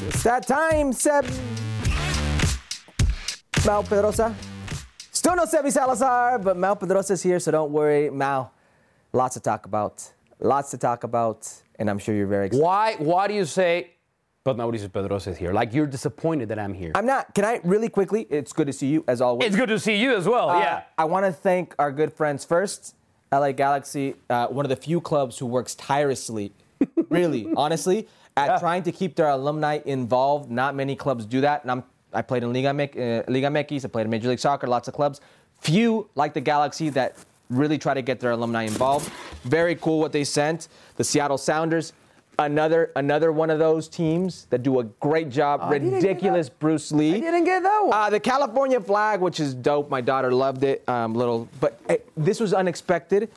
Yes, it's that time, Seb. Mau Pedrosa. Still no Sebi Salazar, but Mau Pedrosa is here, so don't worry. Mau, lots to talk about. Lots to talk about, and I'm sure you're very excited. Why? Why do you say? But Mauricio Pedrosa is here. Like you're disappointed that I'm here. I'm not. Can I really quickly? It's good to see you as always. it's good to see you as well. Uh, yeah. I want to thank our good friends first. LA Galaxy, uh, one of the few clubs who works tirelessly, really, honestly, at Yeah. trying to keep their alumni involved. Not many clubs do that. And I'm, I played in Liga, Mek- uh, Liga MX, I played in Major League Soccer, lots of clubs. Few like the Galaxy that really try to get their alumni involved. Very cool what they sent. The Seattle Sounders, another another one of those teams that do a great job. I Ridiculous Bruce Lee. I didn't get that one. Uh, the California flag, which is dope. My daughter loved it. Um, little, but eh, this was unexpected,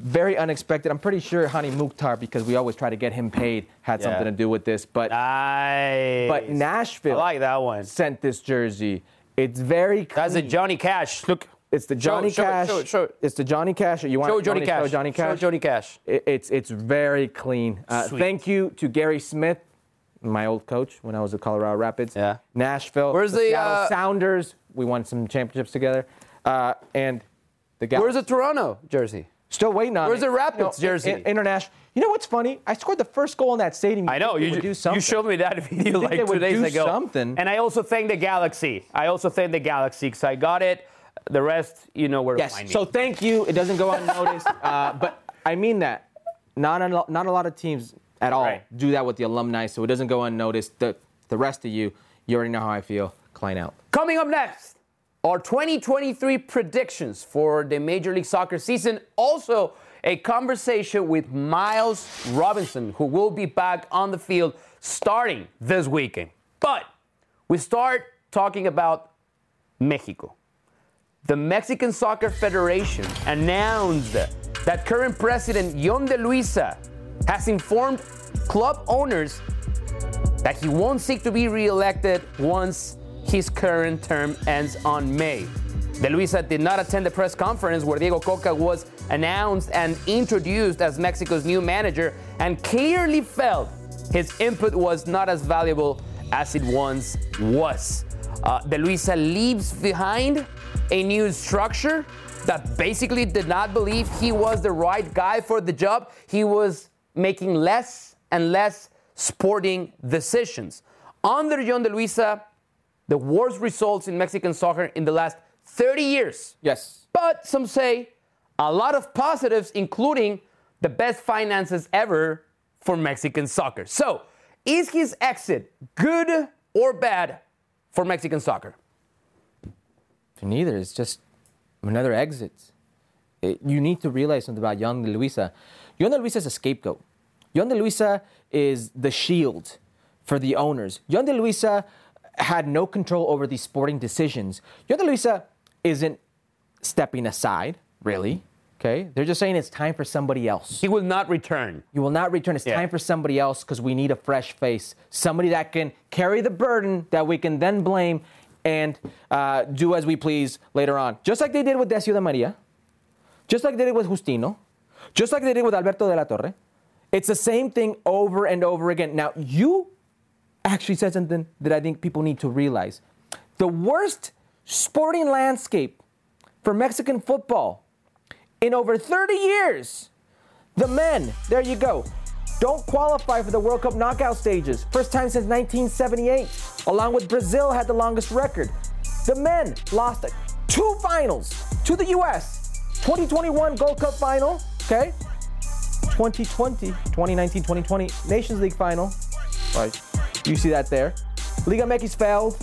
very unexpected. I'm pretty sure Hany Mukhtar, because we always try to get him paid, had Yeah. something to do with this. But nice. but Nashville, I like that one. sent this jersey. It's very. That's a. Johnny Cash. Look. It's the Johnny show Cash. show it, show it. It's the Johnny Cash. You want Show you Johnny want to Cash. Show Johnny Cash. Show Johnny Cash. It- It's it's very clean. Uh, thank you to Gary Smith, my old coach when I was at Colorado Rapids. Yeah. Nashville. Where's the, Seattle uh, Sounders? We won some championships together. Uh, and the Gal- Where's the Toronto jersey? Still waiting on Where's it. the Rapids You know, jersey? in- international. You know what's funny? I scored the first goal in that stadium. I know you. do You something. showed me that video like two days ago. something. And I also thank the Galaxy. I also thank the Galaxy because I got it. The rest, you know where to Yes. find me. So thank you. It doesn't go unnoticed, uh, but I mean that. Not a, not a lot of teams at all Right. do that with the alumni, so it doesn't go unnoticed. The the rest of you, you already know how I feel. Klein out. Coming up next, our 2023 predictions for the Major League Soccer season. Also, a conversation with Miles Robinson, who will be back on the field starting this weekend. But we start talking about Mexico. The Mexican Soccer Federation announced that current president Yon de Luisa has informed club owners that he won't seek to be reelected once his current term ends on May. De Luisa did not attend the press conference where Diego Cocca was announced and introduced as Mexico's new manager and clearly felt his input was not as valuable as it once was. Uh, De Luisa leaves behind a new structure that basically did not believe he was the right guy for the job. He was making less and less sporting decisions. Under Yon de Luisa, the worst results in Mexican soccer in the last 30 years. Yes. But some say a lot of positives, including the best finances ever for Mexican soccer. So, is his exit good or bad for Mexican soccer? Neither. It's just another exit. It- you need to realize something about Yon de Luisa. Yon de Luisa is a scapegoat. Yon de Luisa is the shield for the owners. Yon de Luisa had no control over these sporting decisions. De Luisa isn't stepping aside, really. Okay? They're just saying it's time for somebody else. He will not return. You will not return. It's Yeah. time for somebody else because we need a fresh face. Somebody that can carry the burden that we can then blame and uh, do as we please later on. Just like they did with Decio de Maria, just like they did with Justino, just like they did with Alberto de la Torre. It's the same thing over and over again. Now, you actually said something that I think people need to realize. The worst sporting landscape for Mexican football in over 30 years. The men, there you go, don't qualify for the World Cup knockout stages. First time since 1978, along with Brazil had the longest record. The men lost two finals to the US. 2021 Gold Cup final, okay? 2020, 2019, 2020 Nations League final. Right. You see that there. Liga MX failed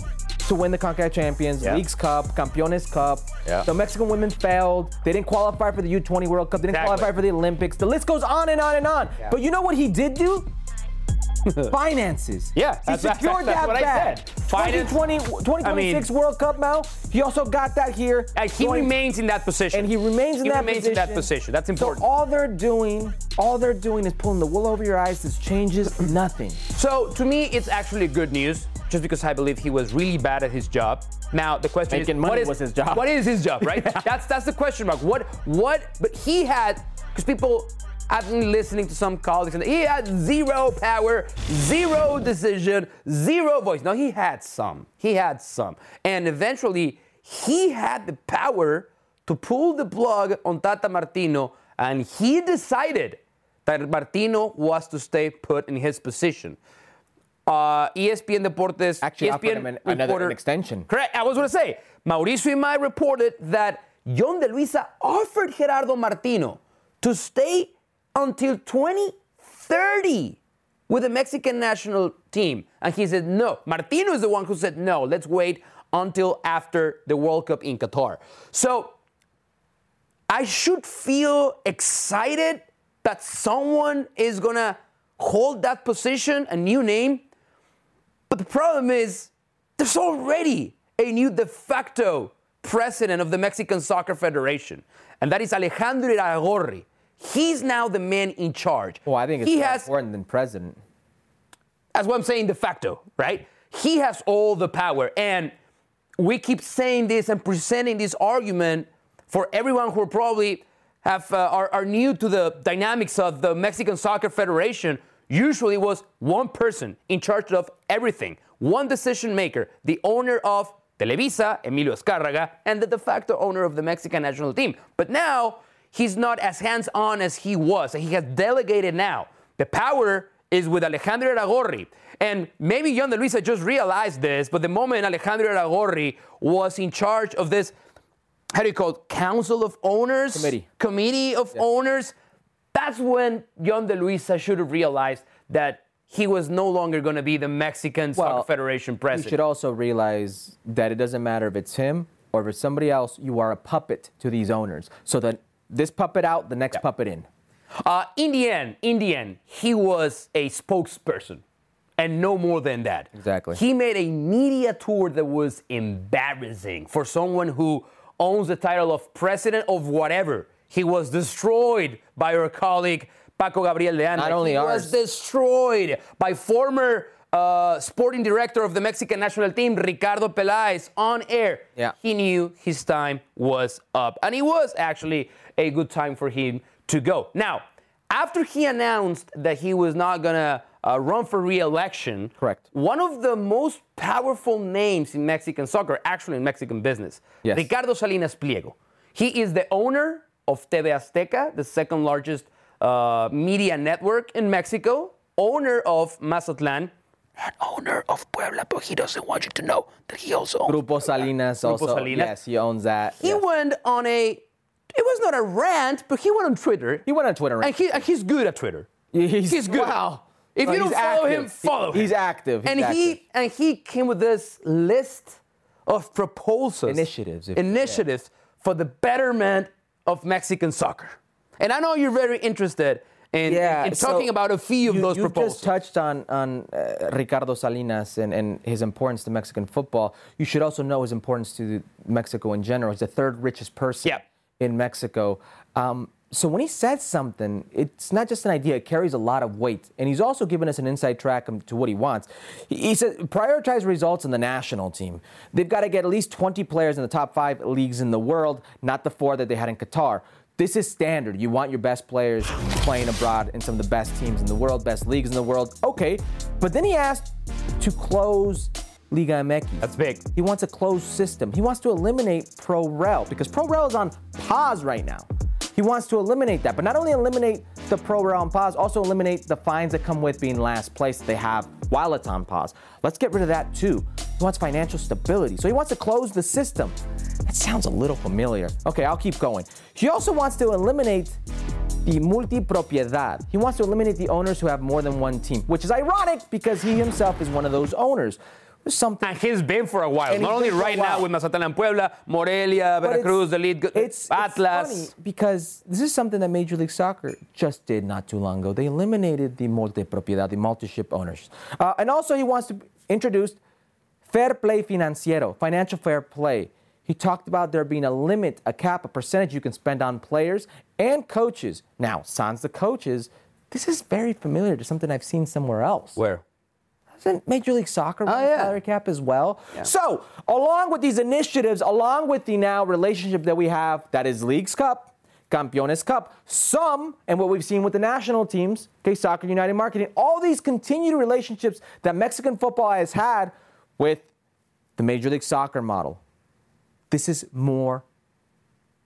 to win the CONCACAF Champions, Yeah. Leagues Cup, Campeones Cup. Yeah. The Mexican women failed. They didn't qualify for the U20 World Cup. They didn't Exactly. qualify for the Olympics. The list goes on and on and on. But you know what he did do? Finances. Yeah, he that's- that's- secured that's that what I bag. said. Finance- 2020, 2026 World Cup now. He also got that here. And he Going- remains in that position. and he remains in He that remains position. in that position. That's important. So all they're doing, all they're doing is pulling the wool over your eyes. This changes nothing. So to me, it's actually good news, just because I believe he was really bad at his job. Now the question Making is, money what is was his job. What is his job, right? that's that's the question mark. What what? But he had because people I've been listening to some colleagues, and he had zero power, zero decision, zero voice. No, he had some. He had some. And eventually, he had the power to pull the plug on Tata Martino, and he decided that Martino was to stay put in his position. Uh, ESPN Deportes, Actually offered ESPN him an- another- an extension. Correct. I was going to say, Mauricio Ymay reported that Yon de Luisa offered Gerardo Martino to stay until 2030 with the Mexican national team. And he said no. Martino is the one who said no, let's wait until after the World Cup in Qatar. So I should feel excited that someone is going to hold that position, a new name. But the problem is, there's already a new de facto president of the Mexican Soccer Federation, and that is Alejandro Irarragorri. He's now the man in charge. Well, I think it's he more has important than president. that's what I'm saying de facto, right? He has all the power. And we keep saying this and presenting this argument for everyone who probably have, uh, are, are new to the dynamics of the Mexican Soccer Federation. Usually was one person in charge of everything, one decision maker, the owner of Televisa, Emilio Azcárraga, and the de facto owner of the Mexican national team. But now he's not as hands on as he was. He has delegated now. The power is with Alejandro Irarragorri. And maybe Yon de Luisa just realized this, but the moment Alejandro Irarragorri was in charge of this, how do you call it, council of owners? Committee. Committee of owners, that's when Yon de Luisa should have realized that he was no longer going to be the Mexican Soccer Federation president. You should also realize that it doesn't matter if it's him or if it's somebody else, you are a puppet to these owners. So that this puppet out, the next puppet in. Uh, in the end, in the end, he was a spokesperson, and no more than that. Exactly. He made a media tour that was embarrassing for someone who owns the title of president of whatever. He was destroyed by our colleague Paco Gabriel de. Not only he ours. was destroyed by former uh, sporting director of the Mexican national team, Ricardo Peláez, on air. Yeah. He knew his time was up. And it was actually a good time for him to go. Now, after he announced that he was not going to uh, run for re election, Correct. one of the most powerful names in Mexican soccer, actually in Mexican business, Yes. Ricardo Salinas Pliego. He is the owner of TV Azteca, the second largest uh, media network in Mexico, owner of Mazatlan, and owner of Puebla, but he doesn't want you to know that he also owns Grupo Salinas also. Salinas. Yes, he owns that. he yes. went on a it was not a rant but he went on twitter He went on Twitter. and, he, and he's good at twitter He's, he's good Wow. if No, you don't follow active. him follow He- him He's active. He's and active. he and he came with this list of proposals Initiatives, initiatives for the betterment of mexican soccer and i know you're very interested in, yeah, so talking about a few of you, those you proposals just touched on on uh, Ricardo Salinas and, and his importance to Mexican football. You should also know his importance to Mexico in general. He's the third richest person Yeah. in Mexico. Um, so when he says something, it's not just an idea; it carries a lot of weight. And he's also given us an inside track to what he wants. He, he said prioritize results in the national team. They've got to get at least 20 players in the top five leagues in the world, not the four that they had in Qatar. This is standard. You want your best players playing abroad in some of the best teams in the world, best leagues in the world. Okay, but then he asked to close Liga MX. That's big. He wants a closed system. He wants to eliminate Pro Rel because Pro Rel is on pause right now. He wants to eliminate that, but not only eliminate the Pro Rel on pause, also eliminate the fines that come with being last place that they have while it's on pause. Let's get rid of that too. He wants financial stability, so he wants to close the system. That sounds a little familiar. Okay, I'll keep going. He also wants to eliminate the multipropiedad. He wants to eliminate the owners who have more than one team, which is ironic because he himself is one of those owners. Something and he's been for a while And not only been for a right now with mazatlan and puebla morelia But veracruz the lead it's, atlas It's funny because this is something that Major League Soccer just did not too long ago. They eliminated the multipropiedad, the multi-ship owners, uh, and also he wants to introduce fair play financiero, financial fair play. He talked about there being a limit, a cap, a percentage you can spend on players and coaches. Now, sans the coaches, this is very familiar to something I've seen somewhere else. where Isn't Major League Soccer run Oh, a yeah. salary cap as well? So, along with these initiatives, along with the now relationship that we have that is Leagues Cup, Campeones Cup. Some, and what we've seen with the national teams, okay, Soccer United Marketing, all these continued relationships that Mexican football has had with the Major League Soccer model. This is more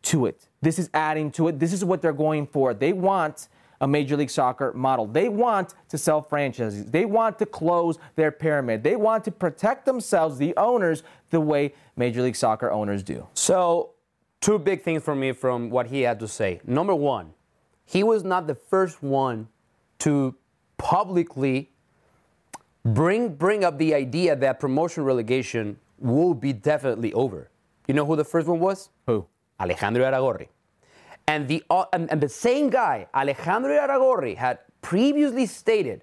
to it. This is adding to it. This is what they're going for. They want a Major League Soccer model. They want to sell franchises. They want to close their pyramid. They want to protect themselves, the owners, the way Major League Soccer owners do. So, two big things for me from what he had to say. Number one, he was not the first one to publicly bring bring up the idea that promotion relegation will be definitely over. You know who the first one was? Who? Alejandro Irarragorri. And the, uh, and, and the same guy, Alejandro Irarragorri, had previously stated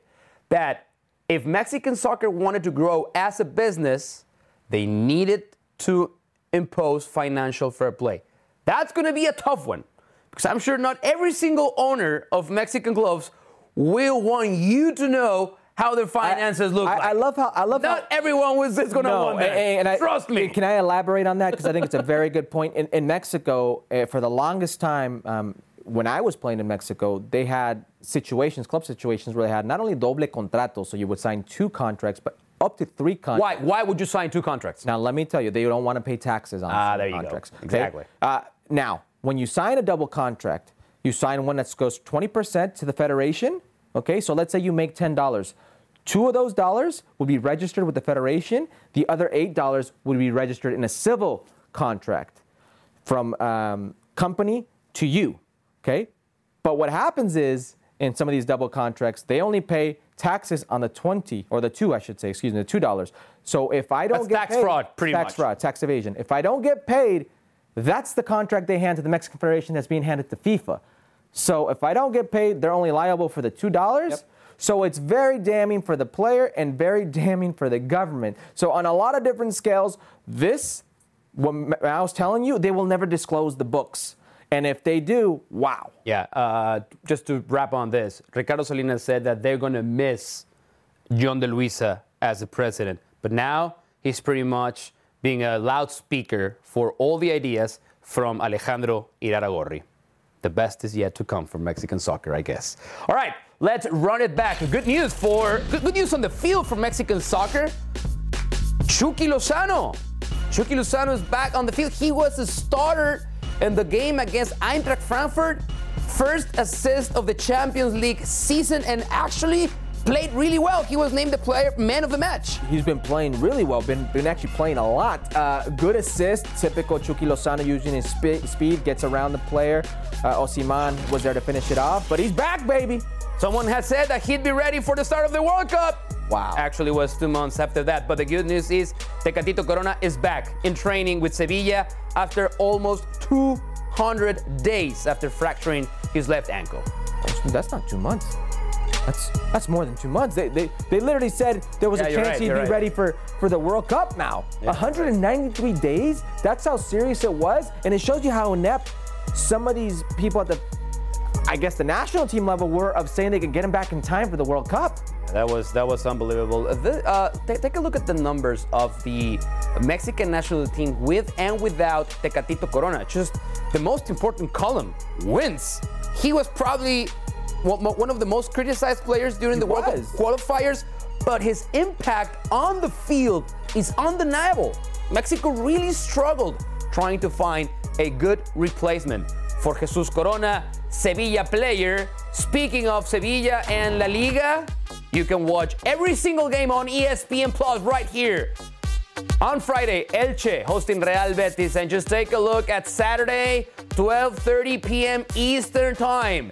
that if Mexican soccer wanted to grow as a business, they needed to impose financial fair play. That's going to be a tough one because I'm sure not every single owner of Mexican clubs will want you to know how their finances I, look I, like. I love how I love not how, everyone was just going to no, want that. and, and I, Trust me. Can I elaborate on that because I think it's a very good point. In, in Mexico, uh, for the longest time, um, when I was playing in Mexico, they had situations, club situations, where they had not only doble contrato, so you would sign two contracts, but up to three contracts. Why? Why would you sign two contracts? Now, let me tell you, they don't want to pay taxes on Ah, there you go. contracts. okay? Exactly. Uh, now, when you sign a double contract, you sign one that goes 20% to the federation. Okay, so let's say you make $10. Two of those dollars would be registered with the federation. The other eight dollars would be registered in a civil contract from um, company to you. Okay, but what happens is in some of these double contracts, they only pay taxes on the 20 or the two, I should say, excuse me, the two dollars. So if I don't That's get tax paid, fraud, pretty tax much. fraud, tax evasion. If I don't get paid, that's the contract they hand to the Mexican Federation that's being handed to FIFA. So if I don't get paid, they're only liable for the two dollars. Yep. So it's very damning for the player and very damning for the government. So on a lot of different scales, this, what I was telling you, they will never disclose the books. And if they do, wow. Yeah, uh, just to wrap on this, Ricardo Salinas said that they're going to miss Yon de Luisa as the president. But now he's pretty much being a loudspeaker for all the ideas from Alejandro Irarragorri. The best is yet to come for Mexican soccer, I guess. All right, let's run it back. Good news for good, news on the field for Mexican soccer. Chucky Lozano. Chucky Lozano is back on the field. He was a starter in the game against Eintracht Frankfurt. First assist of the Champions League season and actually played really well. He was named the player man of the match. He's been playing really well, been, been actually playing a lot. Uh, good assist, typical Chucky Lozano using his spe- speed, gets around the player. Uh, Osimhen was there to finish it off, but he's back, baby. Someone had said that he'd be ready for the start of the World Cup. Wow. Actually, was two months after that. But the good news is Tecatito Corona is back in training with Sevilla after almost 200 days after fracturing his left ankle. That's not two months. That's that's more than two months. They, they, they literally said there was Yeah, a chance right, he'd be right. ready for, for the World Cup now. 193 days? That's how serious it was. And it shows you how inept some of these people at the, I guess, the national team level were of saying they could get him back in time for the World Cup. That was that was unbelievable. Uh, the- uh, ta- take a look at the numbers of the Mexican national team with and without Tecatito Corona. Just the most important column wins. He was probably one of the most criticized players during the World Cup qualifiers, but his impact on the field is undeniable. Mexico really struggled trying to find a good replacement for Jesus Corona, Sevilla player. Speaking of Sevilla and La Liga, you can watch every single game on ESPN Plus right here. On Friday, Elche hosting Real Betis, and just take a look at Saturday, 12:30 p.m. Eastern Time.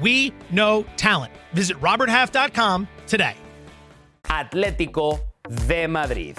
we know talent. Visit RobertHalf.com today. Atlético de Madrid.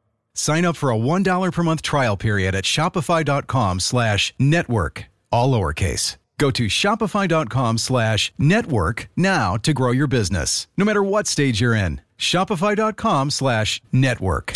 Sign up for a $1 per month trial period at shopify.com slash network, all lowercase. Go to shopify.com slash network now to grow your business, no matter what stage you're in. Shopify.com slash network.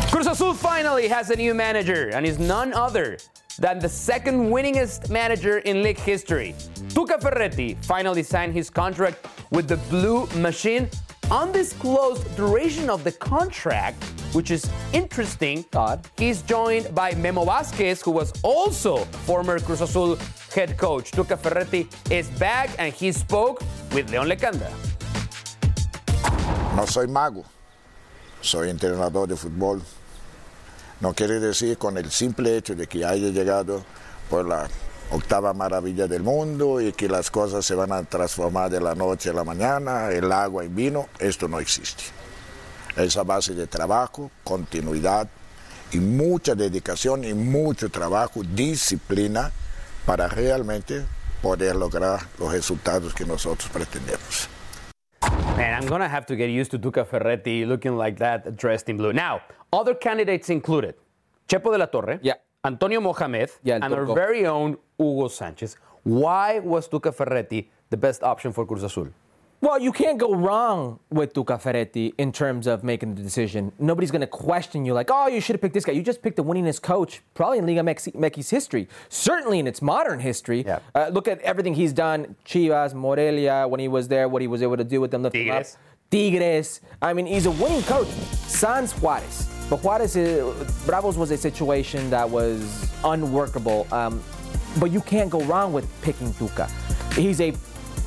Cruz Azul finally has a new manager, and he's none other than the second winningest manager in league history. Tuca Ferretti finally signed his contract with the Blue Machine. Undisclosed duration of the contract, which is interesting. Odd. He's joined by Memo Vasquez, who was also former Cruz Azul head coach. Tuca Ferretti is back, and he spoke with Leon Lecanda. No soy mago, soy entrenador de fútbol. No quiere decir con el simple hecho de que haya llegado por la octava maravilla del mundo y que las cosas se van a transformar de la noche a la mañana, el agua en vino, esto no existe. Es a base de trabajo, continuidad y mucha dedicación y mucho trabajo, disciplina para realmente poder lograr los resultados que nosotros pretendemos. Man, I'm gonna have to get used to Tuca Ferretti looking like that, dressed in blue. Now, other candidates included Chepo de la Torre, Yeah. Antonio Mohamed, Yeah, and our very own Hugo Sanchez. Why was Tuca Ferretti the best option for Cruz Azul? Well, you can't go wrong with Tuca Ferretti in terms of making the decision. Nobody's going to question you like, oh, you should have picked this guy. You just picked the winningest coach, probably in Liga Mexi's history, certainly in its modern history. Yeah. Uh, look at everything he's done. Chivas, Morelia, when he was there, what he was able to do with them, lift them up. Tigres. Tigres. I mean, he's a winning coach. Sans Juarez. But Juarez, uh, Bravos was a situation that was unworkable. Um, but you can't go wrong with picking Tuca. He's a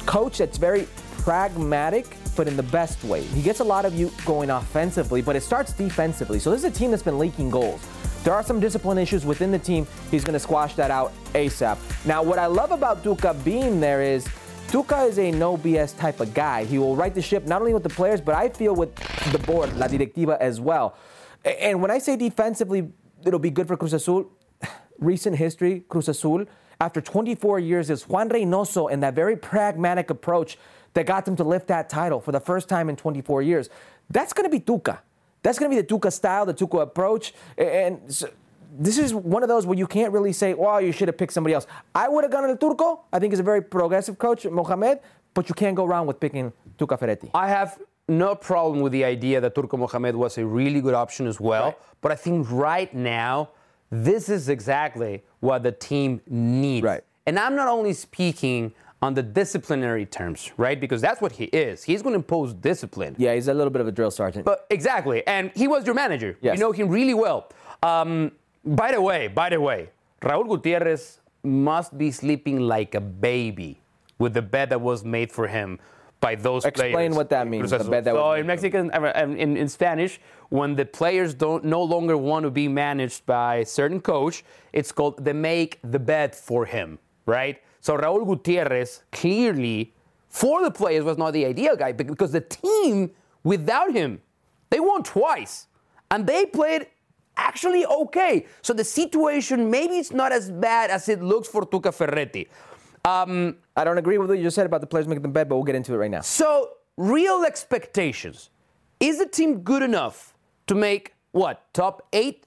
coach that's very pragmatic, but in the best way. He gets a lot of you going offensively, but it starts defensively. So this is a team that's been leaking goals. There are some discipline issues within the team. He's going to squash that out ASAP. Now, what I love about Tuca being there is Tuca is a no BS type of guy. He will right the ship not only with the players, but I feel with the board, La Directiva as well. And when I say defensively, it'll be good for Cruz Azul. Recent history, Cruz Azul, after 24 years, is Juan Reynoso and that very pragmatic approach that got them to lift that title for the first time in 24 years. That's going to be Tuca. That's going to be the Tuca style, the Tuca approach. And so this is one of those where you can't really say, well, you should have picked somebody else. I would have gone to Turco. I think he's a very progressive coach, Mohamed, but you can't go wrong with picking Tuca Ferretti. I have no problem with the idea that Turco Mohamed was a really good option as well. Right. But I think right now, this is exactly what the team needs. Right. And I'm not only speaking on the disciplinary terms, right? Because that's what he is. He's going to impose discipline. Yeah, he's a little bit of a drill sergeant. But exactly, and he was your manager. Yes. You know him really well. Um, by the way, by the way, Raúl Gutierrez must be sleeping like a baby with the bed that was made for him by those Explain players. what that means, Cruz the Azul. bed that so in Mexican, uh, um, in, in Spanish, when the players don't no longer want to be managed by a certain coach, it's called they make the bed for him, right? So Raúl Gutierrez clearly for the players was not the ideal guy because the team without him, they won twice and they played actually okay. So the situation maybe it's not as bad as it looks for Tuca Ferretti. Um, I don't agree with what you just said about the players making the bed, but we'll get into it right now. so, real expectations. Is the team good enough to make what? Top eight?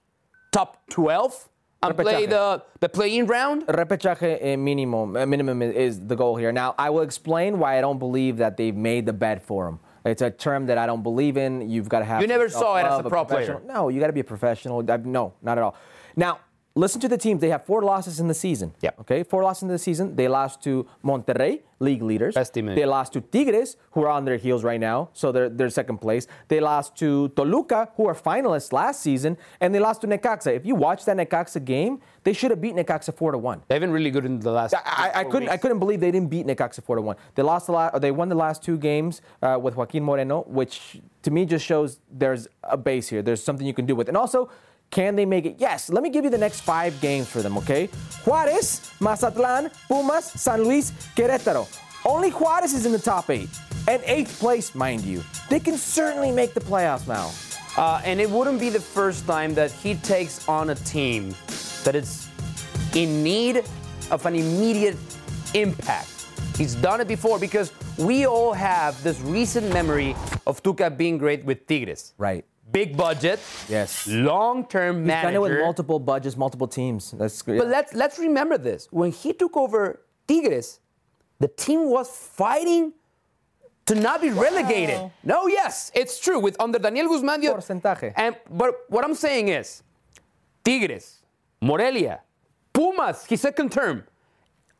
Top 12? And play the, the play-in round? Repechaje eh, minimum, eh, minimum is- the goal here. Now, I will explain why I don't believe that they've made the bed for him. It's a term that I don't believe in. You've got to have. You never saw it as a self-love, pro player. No, you got to be a professional. No, not at all. Now, listen to the teams. They have four losses in the season. Yeah. Okay, four losses in the season. They lost to Monterrey, league leaders. Best team They lost to Tigres, who are on their heels right now, so they're they're second place. They lost to Toluca, who are finalists last season, and they lost to Necaxa. If you watch that Necaxa game, they should have beat Necaxa four to one. They've been really good in the last. I, I couldn't. I couldn't believe they didn't beat Necaxa four to one. They lost the last. They won the last two games uh, with Joaquin Moreno, which to me just shows there's a base here. There's something you can do with. And also, can they make it? Yes. Let me give you the next five games for them. Okay. Juarez, Mazatlan, Pumas, San Luis, Querétaro. Only Juarez is in the top eight and eighth place, mind you. They can certainly make the playoffs now. Uh, and it wouldn't be the first time that he takes on a team that is in need of an immediate impact. He's done it before because we all have this recent memory of Tuca being great with Tigres. Right. Big budget, Yes. long-term He's manager. done it with multiple budgets, multiple teams. That's great. But let's let's remember this. When he took over Tigres, the team was fighting to not be relegated. No, yes, it's true. With under Daniel Guzmán, Porcentaje. And but what I'm saying is, Tigres, Morelia, Pumas, his second term,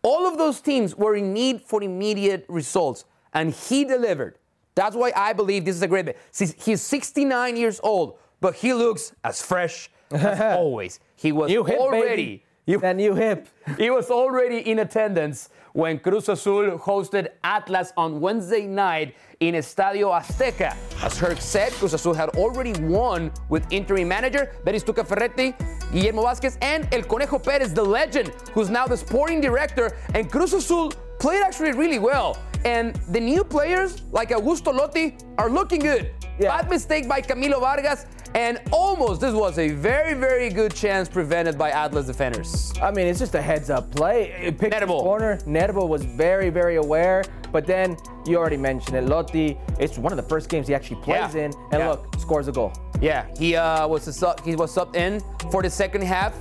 all of those teams were in need for immediate results, and he delivered. That's why I believe this is a great bet. See, He's 69 years old, but he looks as fresh as always. He was you hip, already. baby. You, and you hip. He was already in attendance when Cruz Azul hosted Atlas on Wednesday night in Estadio Azteca. As Herc said, Cruz Azul had already won with interim manager Beris Tuca Ferretti, Guillermo Vázquez, and El Conejo Perez, the legend, who's now the sporting director. And Cruz Azul played actually really well. And the new players, like Augusto Lotti, are looking good. Yeah. Bad mistake by Camilo Vargas, and almost this was a very, very good chance prevented by Atlas defenders. I mean, it's just a heads up play. It picked the corner. Nettable was very, very aware. But then you already mentioned it. Lotti, it's one of the first games he actually plays Yeah. in. And Yeah. look, scores a goal. Yeah, he uh, was a sub, he was subbed in for the second half.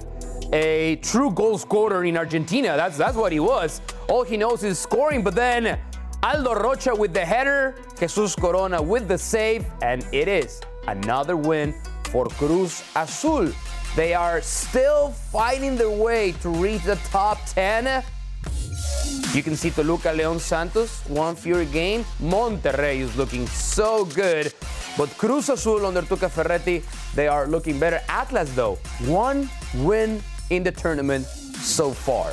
A true goal scorer in Argentina. That's that's what he was. All he knows is scoring. But then Aldo Rocha with the header, Jesus Corona with the save, and it is another win for Cruz Azul. They are still fighting their way to reach the top 10. You can see Toluca León Santos, one fewer game. Monterrey is looking so good. But Cruz Azul under Tuca Ferretti, they are looking better. Atlas, though, one win in the tournament so far.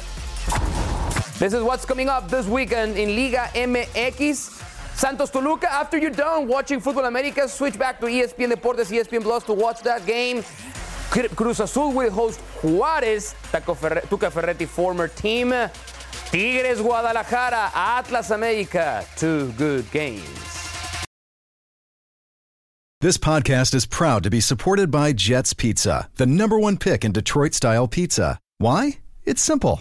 This is what's coming up this weekend in Liga MX. Santos Toluca, after you're done watching Football America, switch back to ESPN Deportes, ESPN Plus to watch that game. Cruz Azul will host Juárez, Ferre- Tuca Ferretti former team. Tigres Guadalajara, Atlas America, two good games. This podcast is proud to be supported by Jets Pizza, the number one pick in Detroit style pizza. Why? It's simple.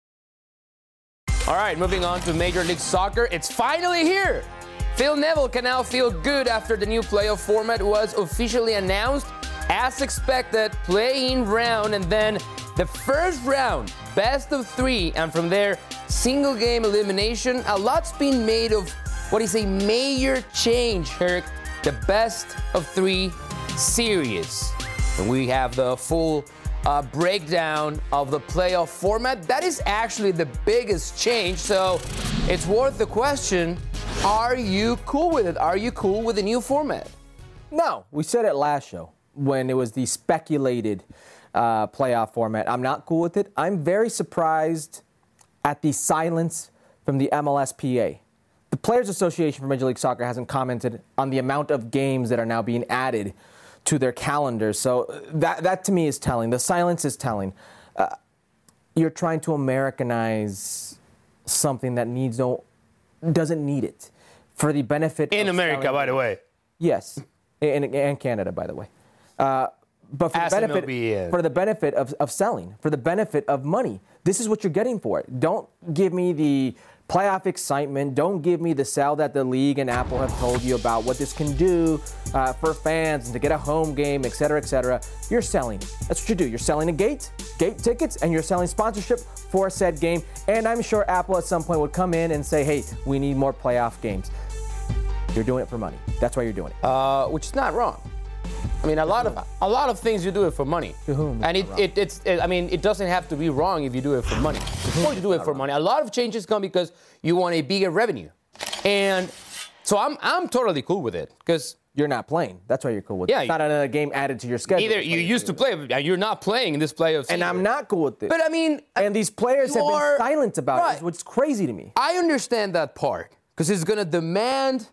All right, moving on to Major League Soccer. It's finally here. Phil Neville can now feel good after the new playoff format was officially announced. As expected, play-in round and then the first round, best of three, and from there, single game elimination. A lot's been made of what is a major change, Herc, the best of three series. And we have the full uh, breakdown of the playoff format. That is actually the biggest change. So it's worth the question Are you cool with it? Are you cool with the new format? No, we said it last show when it was the speculated uh, playoff format. I'm not cool with it. I'm very surprised at the silence from the MLSPA. The Players Association for Major League Soccer hasn't commented on the amount of games that are now being added to their calendars. So that, that to me is telling. The silence is telling. Uh, you're trying to Americanize something that needs no, doesn't need it for the benefit In America, selling- by the way. Yes, and, and Canada, by the way. Uh, but for the, benefit, for the benefit of, of selling, for the benefit of money, this is what you're getting for it. Don't give me the playoff excitement. Don't give me the sell that the league and Apple have told you about what this can do uh, for fans and to get a home game, et cetera, et cetera. You're selling. That's what you do. You're selling a gate, gate tickets, and you're selling sponsorship for said game. And I'm sure Apple at some point would come in and say, hey, we need more playoff games. You're doing it for money. That's why you're doing it. uh, which is not wrong. I mean, a lot of a lot of things you do it for money. To whom? And it, it it's it, I mean, it doesn't have to be wrong if you do it for money. Or you do it for money. A lot of changes come because you want a bigger revenue, and so I'm I'm totally cool with it because You're not playing. That's why you're cool with Yeah, it. It's not another game added to your schedule. either you used to play, but you're not playing in this playoffs. and I'm not cool with it. But I mean, uh, and these players have are- been silent about Right. it, which is crazy to me. I understand that part because it's going to demand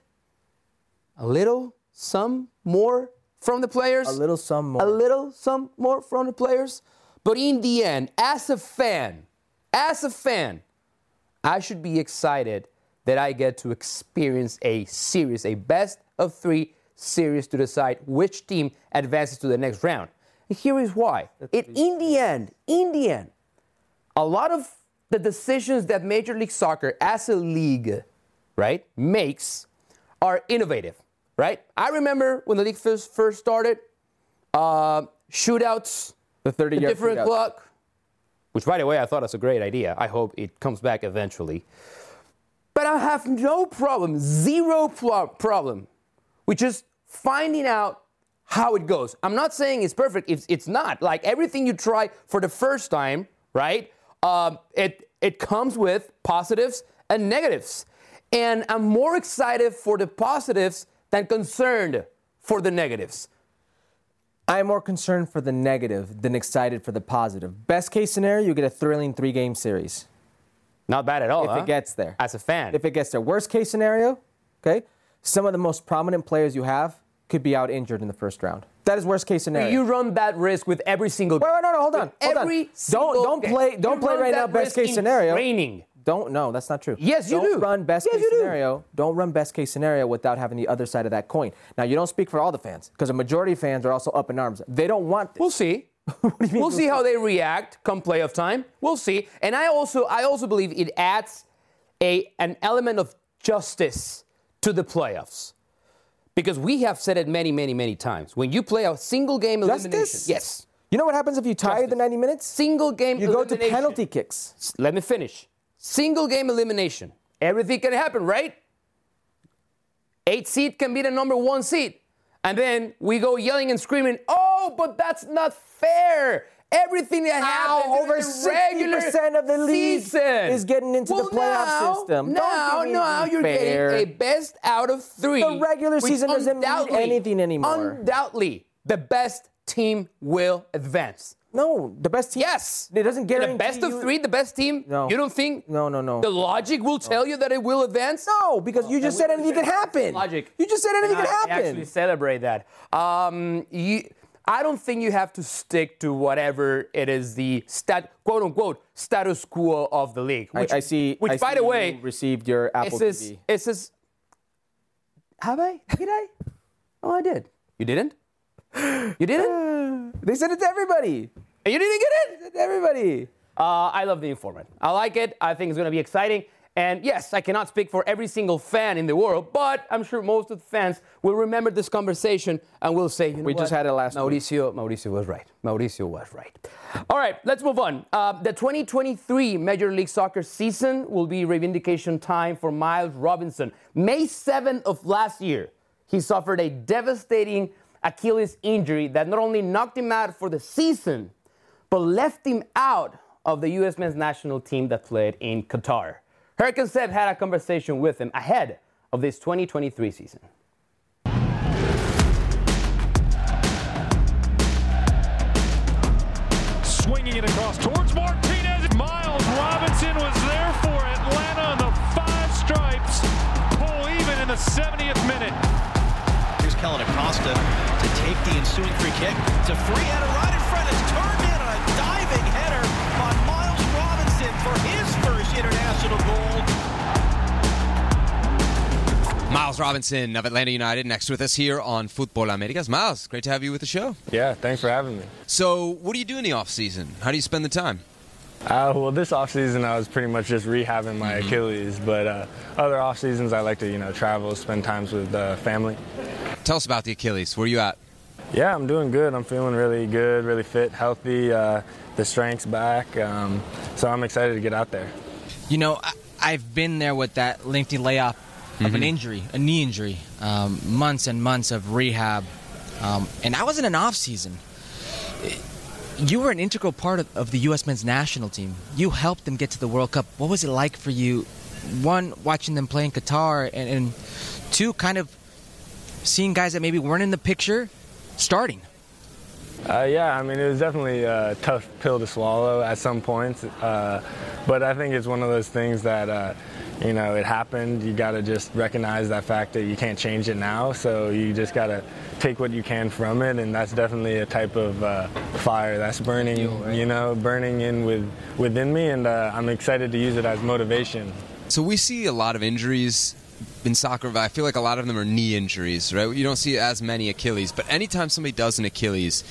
a little, some more from the players. A little some more. A little, some more from the players. But in the end, as a fan, as a fan, I should be excited that I get to experience a series, a best of three series to decide which team advances to the next round. And here is why. It, in the end, in the end, a lot of the decisions that Major League Soccer as a league, right, makes are innovative, right? I remember when the league first, first started, uh, shootouts, The 30 a yard different shootout. clock, which, by the way, I thought was a great idea. I hope it comes back eventually. But I have no problem, zero pl- problem, with just finding out how it goes. I'm not saying it's perfect. It's, it's not. Like everything you try for the first time, right? Um, it it comes with positives and negatives, and I'm more excited for the positives than concerned for the negatives. I'm more concerned for the negative than excited for the positive. Best case scenario, you get a thrilling three game series. Not bad at all. If huh? it gets there. As a fan. If it gets there. Worst case scenario, okay, some of the most prominent players you have could be out injured in the first round. That is worst case scenario. You run that risk with every single. Wait, wait, no, no, hold on, With hold on. every Don't- don't game. play- don't You play right now best case scenario. Training. Don't no, that's not true. Yes, you don't do. run best Yes, case you do. scenario. Don't run best case scenario without having the other side of that coin. Now you don't speak for all the fans because a majority of fans are also up in arms. They don't want this. We'll see. do you mean we'll see how they react come playoff time. We'll see. And I also I also believe it adds a an element of justice to the playoffs. Because we have said it many, many, many times. When you play a single game elimination, Justice? yes, You know what happens if you tie the 90 minutes? single game You go to penalty kicks. Let me finish. Single game elimination. Everything can happen, right? Eight seed can be the number one seed. And then we go yelling and screaming, oh, but that's not fair. Everything that happens over the regular 60% of the league season is getting into the Well, playoff now- system. Now, now you're fair. getting a best out of three. The regular season doesn't mean anything anymore. Undoubtedly, the best team will advance. No, the best team. Yes. It doesn't guarantee The best of you- three, the best team? No. You don't think? No, no, no. The logic will tell you that it will advance? No, because you just said anything could happen. Logic. You just said anything could I happen. actually celebrate that. Um, you, I don't think you have to stick to whatever it is the stat, quote unquote status quo of the league. I, Which, I see. Which, I by see the you way, received your Apple it says, TV. it says, have I? Did I? Oh, I did. You didn't? You didn't? They said it to everybody. And you didn't get it? It to everybody. Uh, I love the informant. I like it. I think it's going to be exciting. And yes, I cannot speak for every single fan in the world, but I'm sure most of the fans will remember this conversation and will say, you know We just had it last week. Mauricio, Mauricio was right. Mauricio was right. All right, let's move on. Uh, the 2023 Major League Soccer season will be reivindication time for Miles Robinson. May 7th of last year, he suffered a devastating Achilles injury that not only knocked him out for the season, but left him out of the U.S. men's national team that played in Qatar. Hurricane Seb had a conversation with him ahead of this 2023 season. Swinging it across towards Martinez. Miles Robinson was there for Atlanta on the five stripes. Pull even in the 70th minute. Here's Kellyn Acosta to take the ensuing free kick. It's a free header right in front. It's turned in on a diving header by Miles Robinson for his first international goal. Miles Robinson of Atlanta United next with us here on Futbol Americas. Miles, great to have you with the show. Yeah, thanks for having me. So, what do you do in the off season? How do you spend the time? Uh, well, this off season I was pretty much just rehabbing my mm-hmm. Achilles, but uh, other off seasons I like to you know travel, spend times with uh, family. Tell us about the Achilles. Where are you at? Yeah, I'm doing good. I'm feeling really good, really fit, healthy. Uh, the strength's back, um, so I'm excited to get out there. You know, I've been there with that lengthy layoff mm-hmm. of an mm-hmm. injury, a knee injury, um, months and months of rehab, um, and I was in an off season. You were an integral part of, of, the U.S. men's national team. You helped them get to the World Cup. What was it like for you? One, watching them play in Qatar, and, and two, kind of seeing guys that maybe weren't in the picture starting. Uh, yeah, I mean, it was definitely a tough pill to swallow at some points, uh, but I think it's one of those things that uh, you know, it happened. You got to just recognize that fact that you can't change it now. So you just got to take what you can from it, and that's definitely a type of uh, fire that's burning, you know, burning in with within me, and uh, I'm excited to use it as motivation. So we see a lot of injuries in soccer, I feel like a lot of them are knee injuries, right? You don't see as many Achilles, but anytime somebody does an Achilles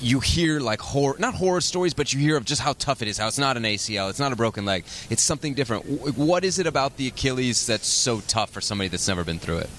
you hear like horror, not horror stories, but you hear of just how tough it is. How it's not an ACL, it's not a broken leg, it's something different. What is it about the Achilles that's so tough for somebody that's never been through it?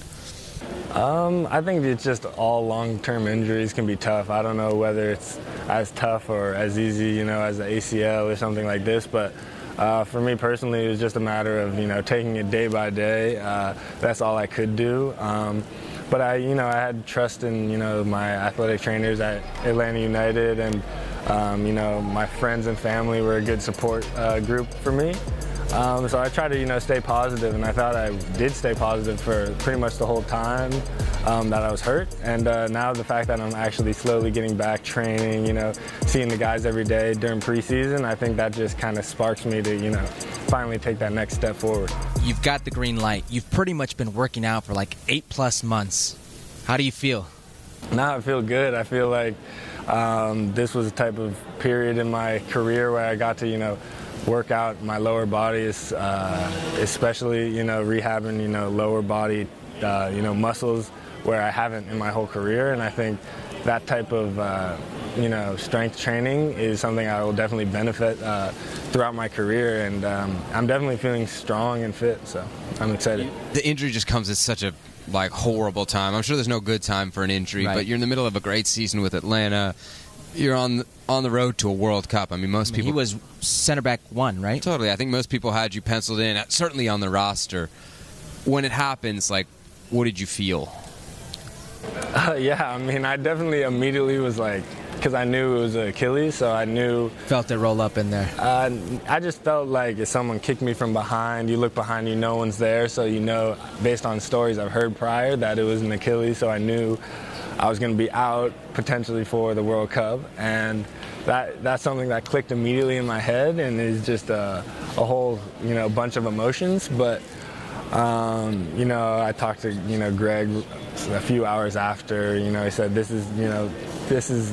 Um, I think it's just all long-term injuries can be tough. I don't know whether it's as tough or as easy, you know, as an ACL or something like this, but. Uh, for me personally, it was just a matter of you know taking it day by day. Uh, that's all I could do. Um, but I, you know, I had trust in, you know, my athletic trainers at Atlanta United, and um, you know, my friends and family were a good support uh, group for me. Um, so I tried to, you know, stay positive, and I thought I did stay positive for pretty much the whole time um, that I was hurt. And uh, now the fact that I'm actually slowly getting back training, you know, seeing the guys every day during preseason, I think that just kind of sparks me to, you know, finally take that next step forward. You've got the green light. You've pretty much been working out for like eight plus months. How do you feel? Now I feel good. I feel like um, this was a type of period in my career where I got to, you know, work out my lower body, is, uh, especially, you know, rehabbing, you know, lower body, uh, you know, muscles where I haven't in my whole career. And I think that type of uh, you know strength training is something I will definitely benefit uh, throughout my career, and um, I'm definitely feeling strong and fit. So I'm excited. The injury just comes at such a like horrible time. I'm sure there's no good time for an injury, right. but you're in the middle of a great season with Atlanta. You're on on the road to a World Cup. I mean, most people. He was center back one, right? Totally. I think most people had you penciled in, certainly on the roster. When it happens, like, what did you feel? Uh, yeah, I mean, I definitely immediately was like, because I knew it was Achilles, so I knew. Felt it roll up in there. Uh, I just felt like if someone kicked me from behind, you look behind you, no one's there, so you know, based on stories I've heard prior, that it was an Achilles, so I knew I was going to be out potentially for the World Cup, and that that's something that clicked immediately in my head, and is just a, a whole you know bunch of emotions, but. Um, you know, I talked to you know Greg a few hours after. You know, he said this is you know this is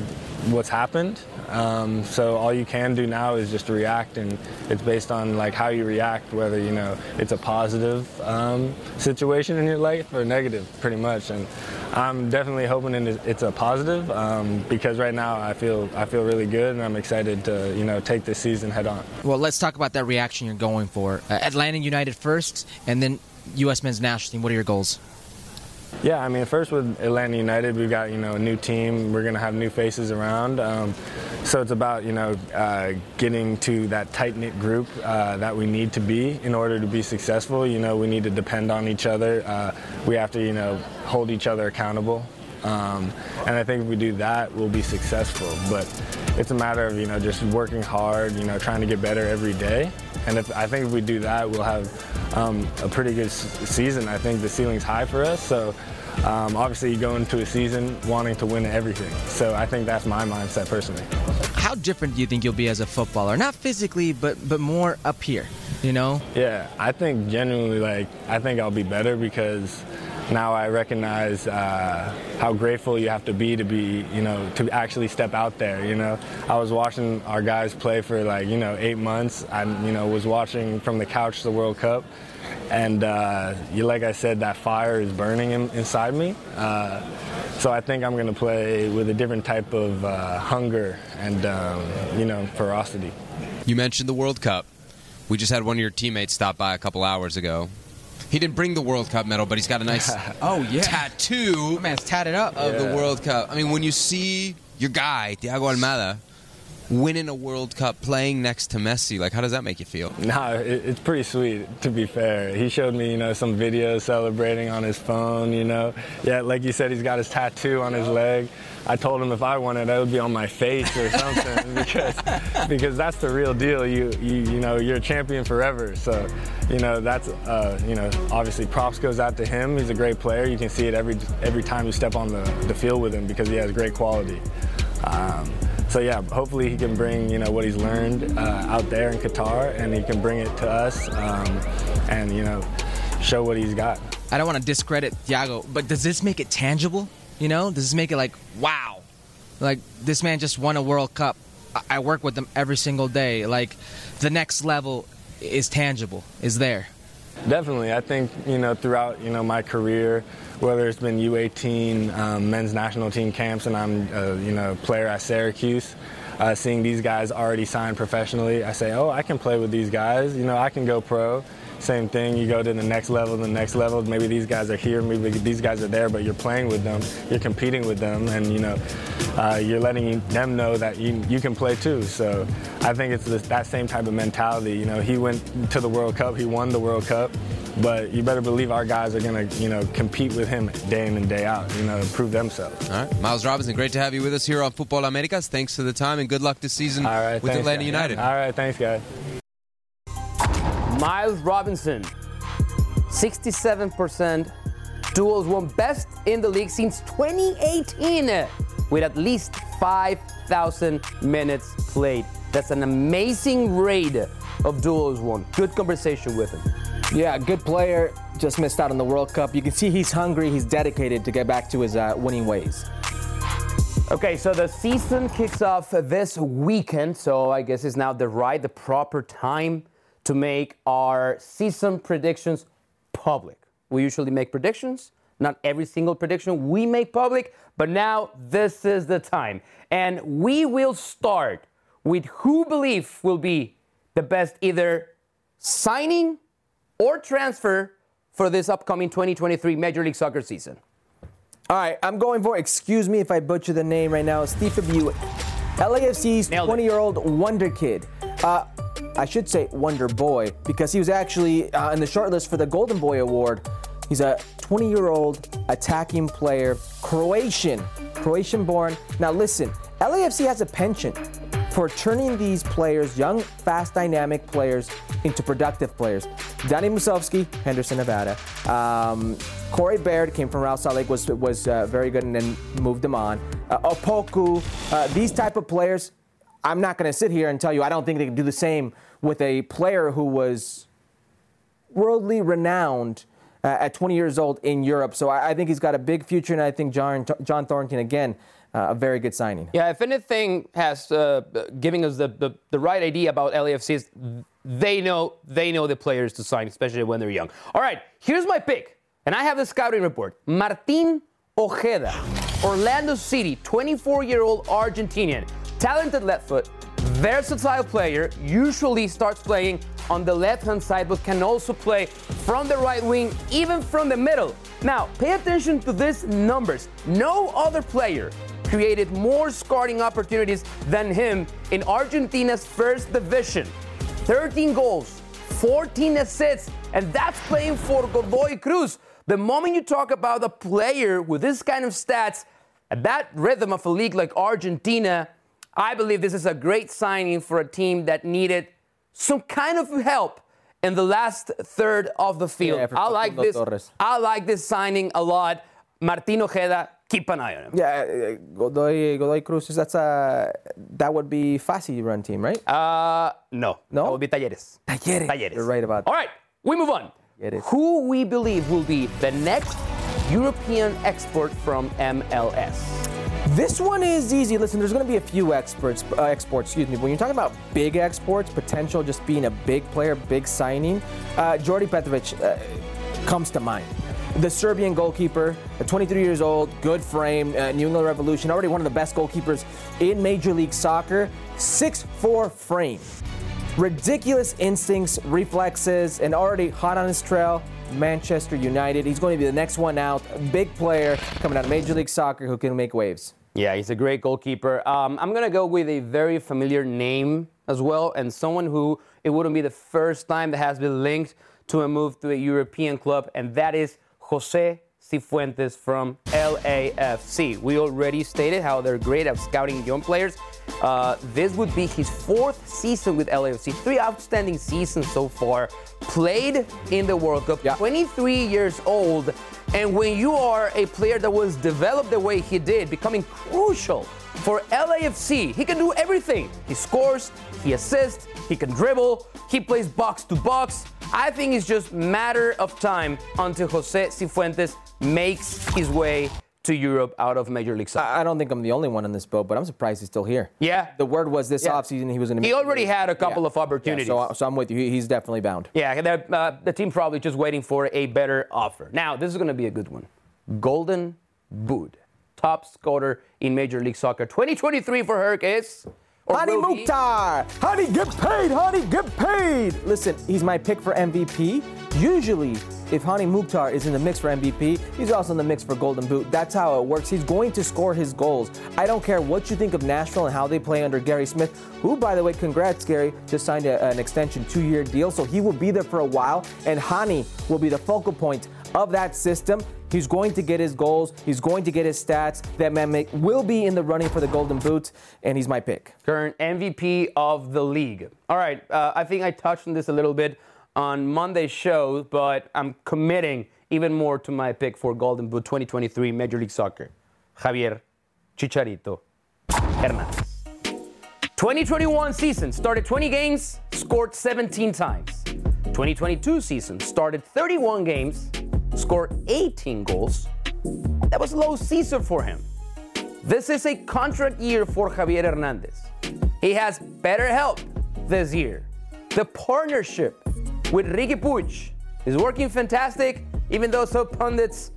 what's happened. Um, so all you can do now is just react, and it's based on like how you react, whether you know it's a positive um, situation in your life or negative, pretty much. And I'm definitely hoping it's a positive um, because right now I feel I feel really good, and I'm excited to you know take this season head on. Well, let's talk about that reaction you're going for. Uh, Atlanta United first, and then U.S. Men's National Team. What are your goals? Yeah, I mean, first with Atlanta United, we've got you know a new team. We're gonna have new faces around, um, so it's about you know uh, getting to that tight knit group uh, that we need to be in order to be successful. You know, we need to depend on each other. Uh, we have to you know hold each other accountable, um, and I think if we do that, we'll be successful. But it's a matter of you know just working hard, you know, trying to get better every day. And if, I think if we do that, we'll have um, a pretty good season. I think the ceiling's high for us. So um, obviously, you go into a season wanting to win everything. So I think that's my mindset personally. How different do you think you'll be as a footballer? Not physically, but but more up here. You know? Yeah, I think genuinely, like I think I'll be better because now I recognize uh, how grateful you have to be to be, you know, to actually step out there. You know, I was watching our guys play for like, you know, eight months. I, you know, was watching from the couch the World Cup, and uh, you, like I said, that fire is burning in, inside me. Uh, so I think I'm going to play with a different type of uh, hunger and, um, you know, ferocity. You mentioned the World Cup. We just had one of your teammates stop by a couple hours ago. He didn't bring the World Cup medal, but he's got a nice oh yeah tattoo. My man's tatted up of Yeah. the World Cup. I mean, when you see your guy Thiago Almada winning a World Cup, playing next to Messi, like how does that make you feel? No, it, it's pretty sweet. To be fair, he showed me, you know, some videos celebrating on his phone. You know, yeah, like you said, he's got his tattoo on his leg. I told him if I won it, it would be on my face or something because because that's the real deal. You you you know, you're a champion forever. So, you know, that's uh, you know, obviously props goes out to him. He's a great player. You can see it every every time you step on the, the field with him because he has great quality. Um, so yeah, hopefully he can bring you know what he's learned uh, out there in Qatar, and he can bring it to us, um, and you know, show what he's got. I don't want to discredit Thiago, but does this make it tangible? You know, does this make it like, wow, like this man just won a World Cup. I- work with them every single day. Like the next level is tangible, is there. Definitely, I think you know throughout you know my career, whether it's been U18, um, men's national team camps, and I'm uh, you know player at Syracuse. Uh, seeing these guys already signed professionally, I say, oh, I can play with these guys. You know, I can go pro. Same thing. You go to the next level, the next level. Maybe these guys are here, maybe these guys are there, but you're playing with them. You're competing with them, and you know, uh, you're letting them know that you you can play too. So I think it's this, that same type of mentality. You know, he went to the World Cup, he won the World Cup, but you better believe our guys are gonna you know compete with him day in and day out. You know, prove themselves. All right, Miles Robinson, great to have you with us here on Football Americas. Thanks for the time and good luck this season All right, with thanks, Atlanta guys. United. All right, thanks, guys. Miles Robinson, 67% duels won best in the league since 2018 with at least 5,000 minutes played. That's an amazing rate of duels won. Good conversation with him. Yeah, good player. Just missed out on the World Cup. You can see he's hungry. He's dedicated to get back to his uh, winning ways. Okay, so the season kicks off this weekend, so I guess it's now the right, the proper time to make our season predictions public. We usually make predictions, not every single prediction we make public, but now this is the time. And we will start with who believe will be the best either signing or transfer for this upcoming 2023 Major League Soccer season. All right, I'm going for, excuse me if I butcher the name right now, Stipe Biuk. LAFC's 20 year old wonder kid. Uh, I should say wonder boy because he was actually uh, in the shortlist for the Golden Boy Award. He's a 20 year old attacking player, Croatian, Croatian born. Now listen, LAFC has a penchant for turning these players, young, fast, dynamic players, into productive players. Danny Musovski, Henderson, Nevada. Um, Corey Baird came from Real Salt Lake, was was uh, very good, and then moved him on. Uh, Opoku, uh, these type of players. I'm not going to sit here and tell you I don't think they can do the same with a player who was worldly renowned uh, at 20 years old in Europe. So I, I think he's got a big future, and I think John John Thorrington again. Uh, a very good signing. Yeah, if anything has uh, giving us the, the, the right idea about LAFC is they know they know the players to sign, especially when they're young. All right, here's my pick, and I have the scouting report. Martin Ojeda, Orlando City, 24-year-old Argentinian, talented left foot, versatile player. Usually starts playing on the left-hand side, but can also play from the right wing, even from the middle. Now, pay attention to these numbers. No other player created more scoring opportunities than him in Argentina's first division. 13 goals, 14 assists, and that's playing for Godoy Cruz. The moment you talk about a player with this kind of stats, at that rhythm of a league like Argentina, I believe this is a great signing for a team that needed some kind of help in the last third of the field. Yeah, I like this. Torres. I like this signing a lot. Martin Ojeda, keep an eye on him. Yeah, uh, Godoy, Godoy Cruz, that's a, that would be Fassi run team, right? Uh, no. No? That would be Talleres. Talleres. Talleres. You're right about That. All right, we move on. Talleres. Who we believe will be the next European export from MLS? This one is easy. Listen, there's going to be a few experts, uh, exports. Excuse me. When you're talking about big exports, potential just being a big player, big signing, uh, Djordje Petrovic uh, comes to mind. The Serbian goalkeeper, uh, 23 years old, good frame, uh, New England Revolution, already one of the best goalkeepers in Major League Soccer. 6'4 frame, ridiculous instincts, reflexes, and already hot on his trail. Manchester United. He's going to be the next one out. Big player coming out of Major League Soccer who can make waves. Yeah, he's a great goalkeeper. Um, I'm going to go with a very familiar name as well, and someone who it wouldn't be the first time that has been linked to a move to a European club, and that is Jose Cifuentes from LAFC. We already stated how they're great at scouting young players. Uh, this would be his fourth season with LAFC. Three outstanding seasons so far. Played in the World Cup. 23 years old. And when you are a player that was developed the way he did, becoming crucial for LAFC, he can do everything. He scores, he assists, he can dribble, he plays box to box. I think it's just matter of time until Jose Cifuentes makes his way to Europe out of Major League Soccer. I don't think I'm the only one in this boat, but I'm surprised he's still here. Yeah. The word was this Yeah. offseason he was going to. He already had a couple of opportunities. so, so I'm with you. He's definitely bound. Yeah, the, uh, the team probably just waiting for a better offer. Now, this is going to be a good one. Golden Boot, top scorer in Major League Soccer 2023 for Herc is. Or Hany Mukhtar! Honey, get paid! Honey, get paid! Listen, he's my pick for MVP. Usually, if Hany Mukhtar is in the mix for MVP, he's also in the mix for Golden Boot. That's how it works. He's going to score his goals. I don't care what you think of Nashville and how they play under Gary Smith, who, by the way, congrats, Gary, just signed a- an extension two year deal, so he will be there for a while, and Hany will be the focal point of that system. He's going to get his goals. He's going to get his stats. That man make, will be in the running for the Golden Boot, and he's my pick. current MVP of the league. All right, uh, I think I touched on this a little bit on Monday's show, but I'm committing even more to my pick for Golden Boot 2023 Major League Soccer. Javier Chicharito Hernandez. 2021 season started 20 games, scored 17 times. 2022 season started 31 games, scored 18 goals. That was low season for him. This is a contract year for Javier Hernandez. He has better help this year. The partnership with Riqui Puig is working fantastic, even though some pundits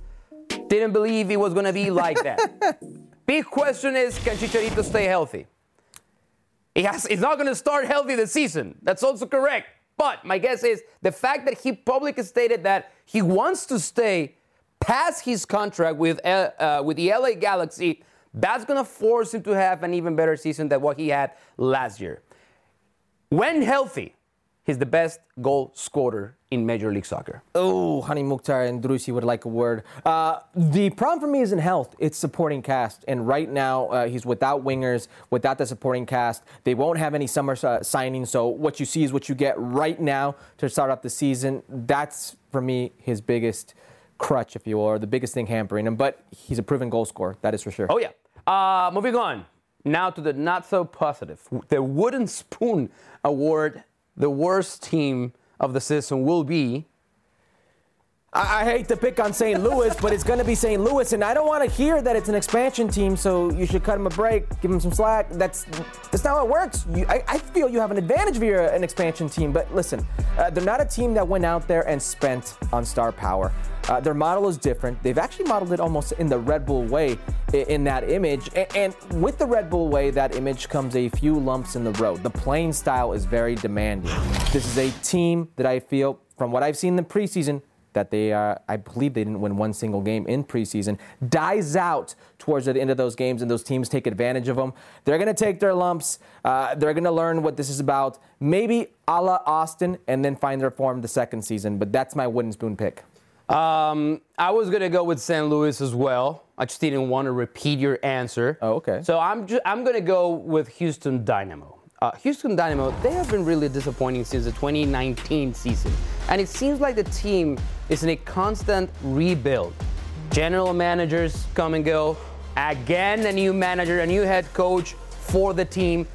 didn't believe it was going to be like that. Big question is can Chicharito stay healthy? He has, he's not going to start healthy this season. That's also correct. But my guess is the fact that he publicly stated that he wants to stay past his contract with, uh, uh, with the LA Galaxy, that's going to force him to have an even better season than what he had last year. When healthy, he's the best goal scorer in Major League Soccer. Oh, Hany Mukhtar and Driussi would like a word. Uh, the problem for me isn't health, it's supporting cast. And right now, uh, he's without wingers, without the supporting cast. They won't have any summer uh, signings. So what you see is what you get right now to start off the season. That's, for me, his biggest crutch, if you will, or the biggest thing hampering him. But he's a proven goal scorer, that is for sure. Oh, yeah. Uh, moving on. Now to the not so positive. The Wooden Spoon Award, the worst team of the season will be. I, I hate to pick on St. Louis, but it's going to be St. Louis, and I don't want to hear that it's an expansion team. So you should cut him a break, give him some slack. That's that's not how it works. You, I, I feel you have an advantage you're an expansion team. But listen, uh, they're not a team that went out there and spent on star power. Uh, their model is different. They've actually modeled it almost in the Red Bull way i- in that image. A- And with the Red Bull way, that image comes a few lumps in the road. The playing style is very demanding. This is a team that I feel, from what I've seen in the preseason, that they, uh, I believe they didn't win one single game in preseason, dies out towards the end of those games, and those teams take advantage of them. They're going to take their lumps. Uh, they're going to learn what this is about. Maybe a la Austin, and then find their form the second season. But that's my wooden spoon pick. Um, I was gonna go with St. Louis as well. I just didn't want to repeat your answer. Oh, okay. So I'm ju- I'm gonna go with Houston Dynamo. Uh, Houston Dynamo, they have been really disappointing since the 2019 season, and it seems like the team is in a constant rebuild. General managers come and go. Again, a new manager, a new head coach for the team.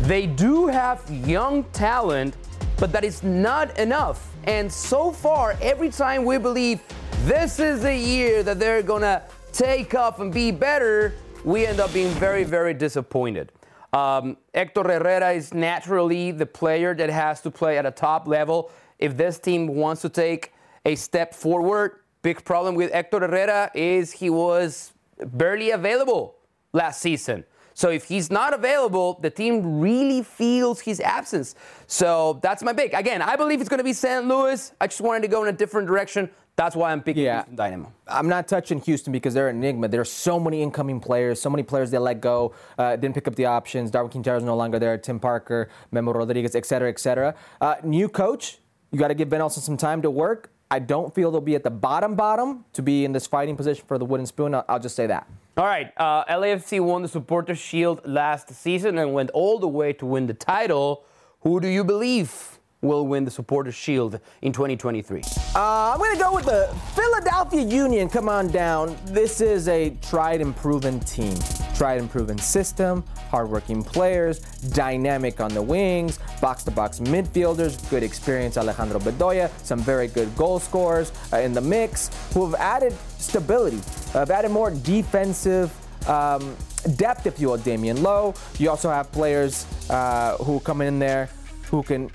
They do have young talent, but that is not enough. And so far, every time we believe this is the year that they're gonna take off and be better, we end up being very, very disappointed. Um, Hector Herrera is naturally the player that has to play at a top level. If this team wants to take a step forward, big problem with Hector Herrera is he was barely available last season. So if he's not available, the team really feels his absence. So that's my pick. Again, I believe it's going to be St. Louis. I just wanted to go in a different direction. That's why I'm picking Yeah. Houston Dynamo. I'm not touching Houston because they're an enigma. There are so many incoming players, so many players they let go, uh, didn't pick up the options. Darwin Quintero is no longer there. Tim Parker, Memo Rodriguez, et cetera, et cetera. Uh, new coach, you got to give Ben Olsen some time to work. I don't feel they'll be at the bottom bottom to be in this fighting position for the wooden spoon. I'll, I'll just say that. All right, uh, LAFC won the Supporters Shield last season and went all the way to win the title. Who do you believe will win the Supporters' Shield in 2023? Uh, I'm going to go with the Philadelphia Union. Come on down. This is a tried and proven team. Tried and proven system, hardworking players, dynamic on the wings, box to box midfielders, good experience. Alejandro Bedoya, some very good goal scorers uh, in the mix who have added stability, have added more defensive. Um, depth, if you will, Damion Lowe. You also have players uh, who come in there who can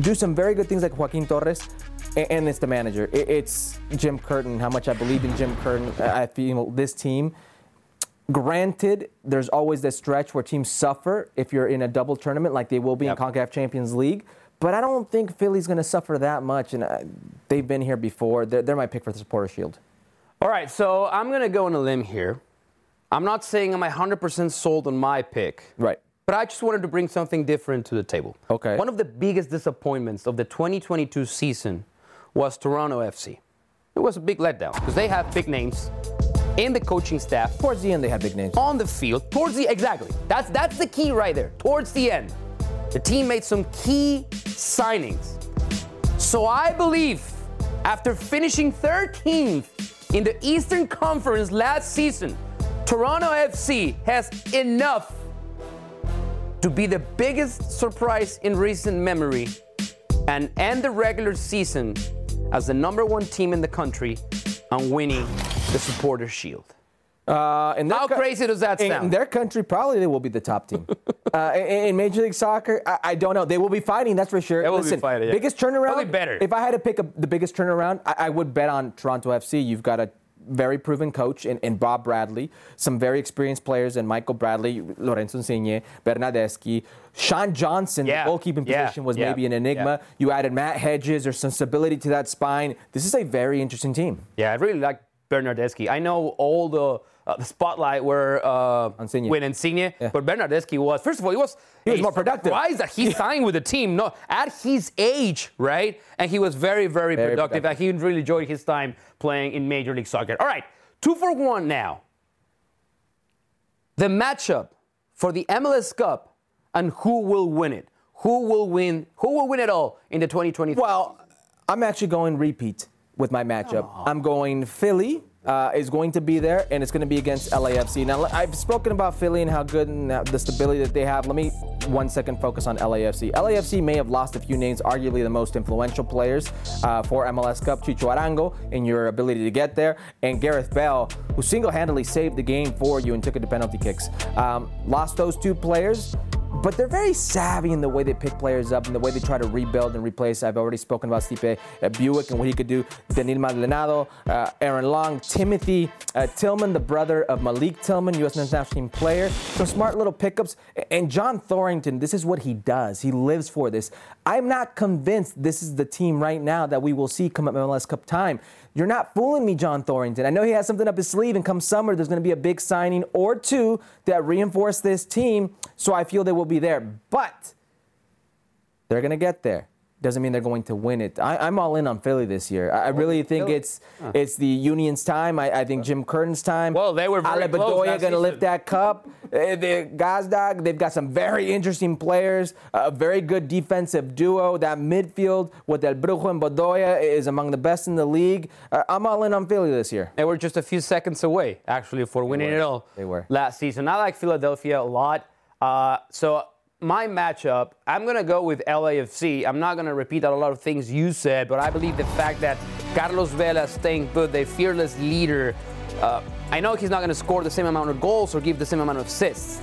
do some very good things like Joaquin Torres, and it's the manager. I- It's Jim Curtin. How much I believe in Jim Curtin. I feel this team. Granted, there's always this stretch where teams suffer if you're in a double tournament, like they will be Yep. in Concacaf Champions League. But I don't think Philly's going to suffer that much, and uh, they've been here before. They're, they're my pick for the Supporter Shield. All right, so I'm going to go on a limb here. I'm not saying I'm 100% sold on my pick. Right. But I just wanted to bring something different to the table. Okay. One of the biggest disappointments of the 2022 season was Toronto FC. It was a big letdown because they have big names in the coaching staff, Towards the end, they had big names. on the field, towards the exactly. That's that's the key right there. Towards the end, the team made some key signings. So I believe after finishing 13th in the Eastern Conference last season, Toronto FC has enough to be the biggest surprise in recent memory and end the regular season as the number one team in the country and winning the Supporters Shield. Uh, in their How crazy does that sound? In their country, probably they will be the top team. uh, in, in Major League Soccer, I, I don't know. They will be fighting, that's for sure. They will be fighting, yeah. biggest turnaround. Probably better. If I had to pick a, the biggest turnaround, I, I would bet on Toronto FC. You've got a very proven coach in, in Bob Bradley, some very experienced players in Michael Bradley, Lorenzo Insigne, Bernardeschi. Sean Johnson, Yeah, the goalkeeping yeah, position was yeah, maybe an enigma. You added Matt Hedges. or some stability to that spine. This is a very interesting team. Yeah, I really like Bernardeschi. I know all the uh, the spotlight were uh, Insigne. with Insigne, but Bernardeschi was first of all he was He was more productive. Why is that he signed with the team. No, at his age, right? And he was very, very, Very productive. productive. And he really enjoyed his time playing in Major League Soccer. All right, two for one now. The matchup for the MLS Cup and who will win it? Who will win? Who will win it all in the 2023? Well, I'm actually going repeat with my matchup. I'm going Philly uh, is going to be there, and it's going to be against LAFC. Now, I've spoken about Philly and how good and the stability that they have. Let me one second focus on LAFC. LAFC may have lost a few names, arguably the most influential players uh, for MLS Cup, Chicho Arango, in your ability to get there, and Gareth Bale, who single-handedly saved the game for you and took it to penalty kicks. Um, lost those two players. But they're very savvy in the way they pick players up and the way they try to rebuild and replace. I've already spoken about Stipe uh, Biuk and what he could do. Denil Maldonado, uh, Aaron Long, Timothy uh, Tillman, the brother of Malik Tillman, U.S. national team player. Some smart little pickups. And John Thorrington, this is what he does. He lives for this. I'm not convinced this is the team right now that we will see come at MLS Cup time. You're not fooling me, John Thorrington. I know he has something up his sleeve, and come summer, there's going to be a big signing or two that reinforce this team. So I feel they will be there. But they're going to get there. Doesn't mean they're going to win it. I, am all in on Philly this year. I, I really think Philly? it's it's the Union's time. I, I think Jim Curtin's time. Well, they were very Ale close Bedoya going to lift that cup. Uh, the Gazdag, they've got some very interesting players. A very good defensive duo. That midfield with El Brujo and Bedoya is among the best in the league. Uh, I'm all in on Philly this year. They were just a few seconds away, actually, for winning it all They were. last season. I like Philadelphia a lot. Uh, so my matchup, I'm going to go with LAFC. I'm not going to repeat a lot of things you said, but I believe the fact that Carlos Vela is staying put, the fearless leader, uh, I know he's not going to score the same amount of goals or give the same amount of assists.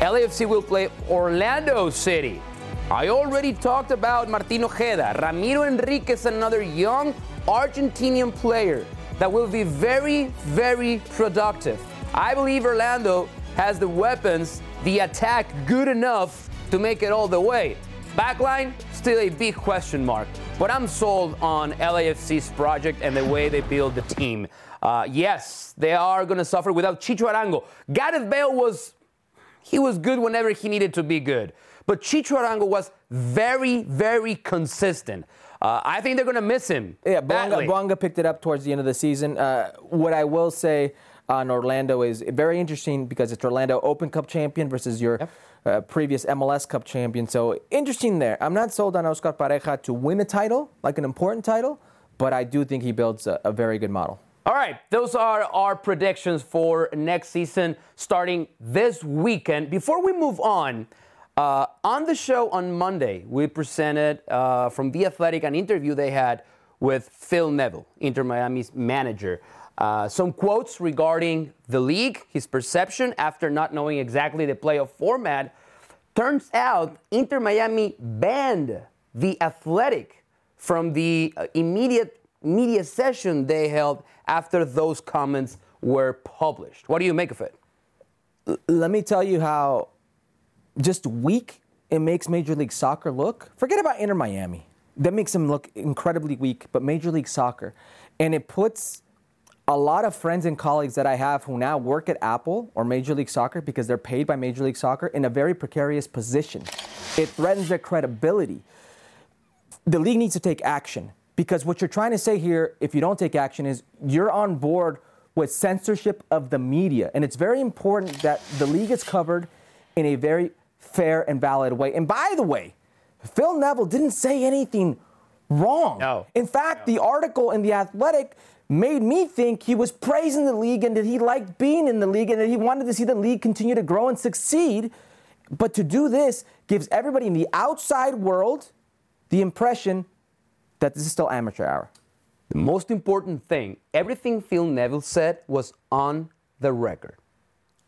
LAFC will play Orlando City. I already talked about Martin Ojeda, Ramiro Enriquez, another young Argentinian player that will be very, very productive. I believe Orlando has the weapons, the attack good enough to make it all the way. Backline, still a big question mark. But I'm sold on LAFC's project and the way they build the team. Uh, yes, they are going to suffer without Chicho Arango. Gareth Bale was he was good whenever he needed to be good. But Chicho Arango was very, very consistent. Uh, I think they're going to miss him. Yeah, badly. Bouanga, Bouanga picked it up towards the end of the season. Uh, what I will say on Orlando is very interesting because it's Orlando Open Cup champion versus your uh, previous MLS Cup champion. So interesting there. I'm not sold on Oscar Pareja to win a title, like an important title, but I do think he builds a, a very good model. All right, those are our predictions for next season starting this weekend. Before we move on, uh, on the show on Monday, we presented uh, from The Athletic an interview they had with Phil Neville, Inter Miami's manager. Uh, some quotes regarding the league, his perception after not knowing exactly the playoff format. Turns out Inter Miami banned The Athletic from the uh, immediate media session they held after those comments were published. What do you make of it? Let me tell you how just weak it makes Major League Soccer look. Forget about Inter Miami. That makes them look incredibly weak, but Major League Soccer. And it puts a lot of friends and colleagues that I have who now work at Apple or Major League Soccer because they're paid by Major League Soccer in a very precarious position. It threatens their credibility. The league needs to take action because what you're trying to say here, if you don't take action, is you're on board with censorship of the media. And it's very important that the league is covered in a very fair and valid way. And by the way, Phil Neville didn't say anything wrong. No. In fact, the article in The Athletic made me think he was praising the league and that he liked being in the league and that he wanted to see the league continue to grow and succeed. But to do this gives everybody in the outside world the impression that this is still amateur hour. The most important thing, everything Phil Neville said was on the record.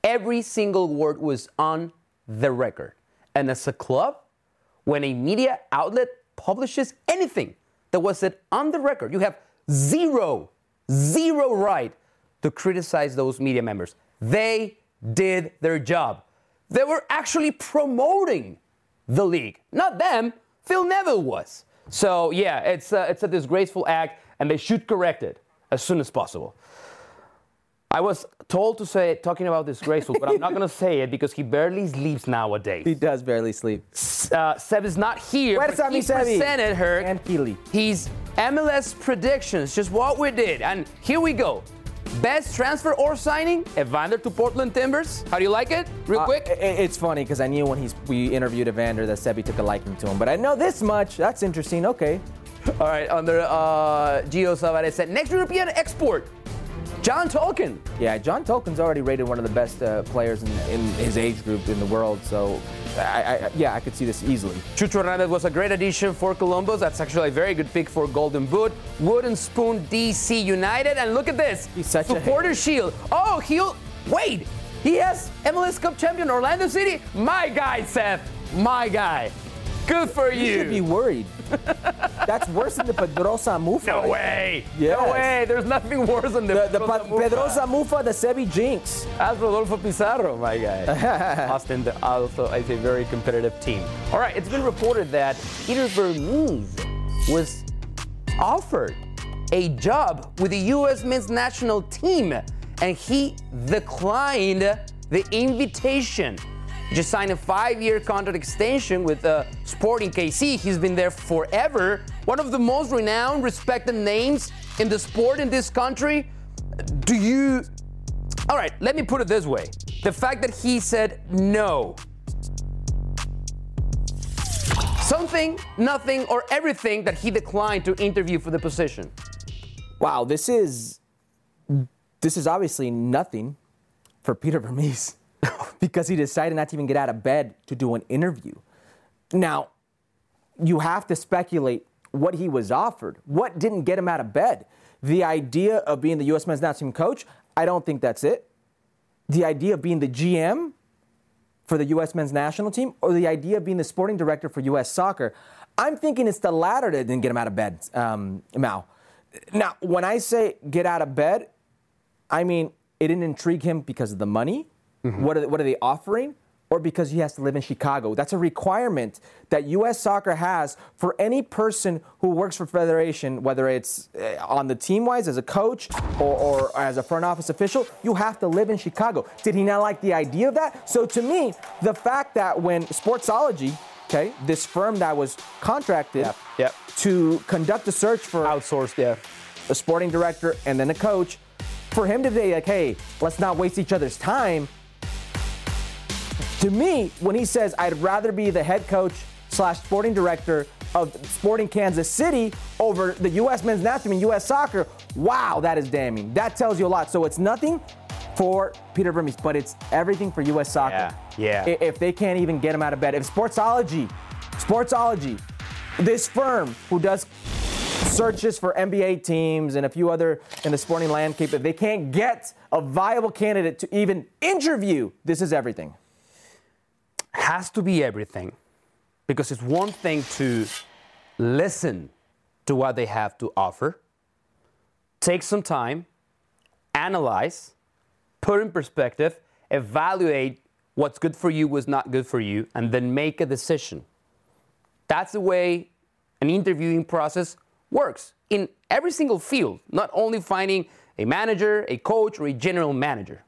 Every single word was on the record. And as a club, when a media outlet publishes anything that was said on the record, you have zero, zero right to criticize those media members. They did their job. They were actually promoting the league, not them. Phil Neville was. So yeah, it's a, it's a disgraceful act, and they should correct it as soon as possible. I was told to say talking about disgraceful, but I'm not going to say it because he barely sleeps nowadays. He does barely sleep. Uh, Seb is not here, Where's but he Sebi? presented her his MLS predictions, just what we did. And here we go. Best transfer or signing, Evander to Portland Timbers. How do you like it? Real Uh, quick. it's funny because I knew when he's, we interviewed Evander that Sebi took a liking to him, but I know this much. That's interesting. Okay. All right, under uh, Gio Savares said next European export, John Tolkin. Yeah, John Tolkin's already rated one of the best uh, players in, in his age group in the world, so I, I, yeah, I could see this easily. Cucho Hernandez was a great addition for Columbus. That's actually a very good pick for Golden Boot. Wooden Spoon DC United. And look at this. He's such a Supporter Shield. Oh, he'll. Wait. He has MLS Cup champion Orlando City. My guy, Seth. My guy. Good for You you. should be worried. That's worse than the Pedrosa Mufa. no way. Yes. No way. There's nothing worse than the, The, the Pedrosa Mufa. Pedrosa Mufa, the Sebi Jinx. As Rodolfo Pizarro, my guy. Austin also is a very competitive team. All right, it's been reported that Peter Vermes was offered a job with the U.S. men's national team, and he declined the invitation. Just signed a five-year contract extension with uh, Sporting KC. He's been there forever. One of the most renowned, respected names in the sport in this country. Do you? All right, let me put it this way: the fact that he said no. Something, nothing, or everything that he declined to interview for the position. Wow, this is this is obviously nothing for Peter Vermes because he decided not to even get out of bed to do an interview. Now, you have to speculate what he was offered. What didn't get him out of bed? The idea of being the U.S. men's national team coach, I don't think that's it. The idea of being the GM for the U.S. men's national team, or the idea of being the sporting director for U.S. soccer, I'm thinking it's the latter that didn't get him out of bed, um, Mau. Now, when I say get out of bed, I mean it didn't intrigue him because of the money. What, are they, what are they offering? Or because he has to live in Chicago. That's a requirement that U.S. soccer has for any person who works for Federation, whether it's uh, on the team wise as a coach or, or as a front office official, you have to live in Chicago. Did he not like the idea of that? So to me, the fact that when Sportsology, okay, this firm that was contracted yep. to conduct a search for Outsourced, yeah. a sporting director and then a coach, for him to say like, hey, let's not waste each other's time. To me, when he says I'd rather be the head coach slash sporting director of Sporting Kansas City over the U.S. men's national team U.S. soccer, wow, that is damning. That tells you a lot. So it's nothing for Peter Vermes, but it's everything for U.S. soccer. Yeah, yeah. If they can't even get him out of bed, if Sportsology, Sportsology, this firm who does searches for NBA teams and a few other in the sporting landscape, if they can't get a viable candidate to even interview, this is everything. Has to be everything because it's one thing to listen to what they have to offer, take some time, analyze, put in perspective, evaluate what's good for you, what's not good for you, and then make a decision. That's the way an interviewing process works in every single field, not only finding a manager, a coach, or a general manager.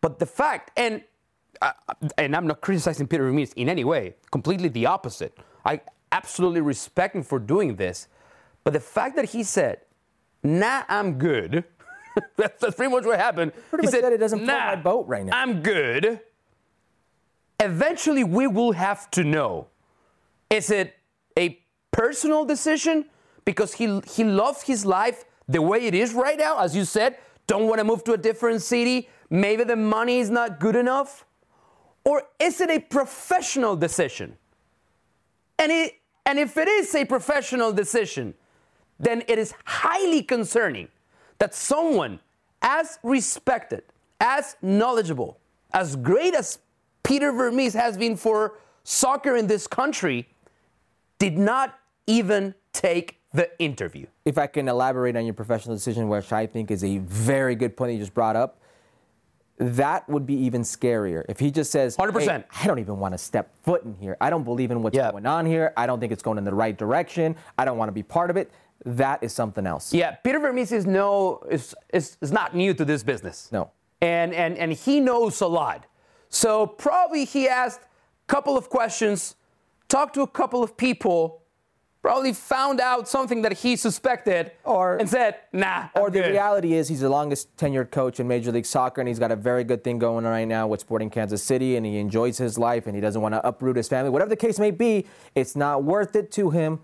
But the fact, and uh, and I'm not criticizing Peter Ramirez in any way, completely the opposite. I absolutely respect him for doing this. But the fact that he said, nah, I'm good, that's, that's pretty much what happened. Pretty he much said it doesn't float my boat right now. I'm good. Eventually, we will have to know is it a personal decision because he, he loves his life the way it is right now? As you said, don't want to move to a different city. Maybe the money is not good enough. Or is it a professional decision? And, it, and if it is a professional decision, then it is highly concerning that someone as respected, as knowledgeable, as great as Peter Vermes has been for soccer in this country, did not even take the interview. If I can elaborate on your professional decision, which I think is a very good point you just brought up, that would be even scarier. If he just says, 100%. "Hey, I don't even want to step foot in here. I don't believe in what's Yeah. going on here. I don't think it's going in the right direction. I don't want to be part of it. That is something else. Yeah, Peter Vermes is no is, is, is not new to this business. No. And and and he knows a lot. So probably he asked a couple of questions, talked to a couple of people, probably found out something that he suspected, Or- and said, nah. Or I'm the good." reality is he's the longest tenured coach in Major League Soccer, and he's got a very good thing going on right now with Sporting Kansas City, and he enjoys his life, and he doesn't want to uproot his family. Whatever the case may be, it's not worth it to him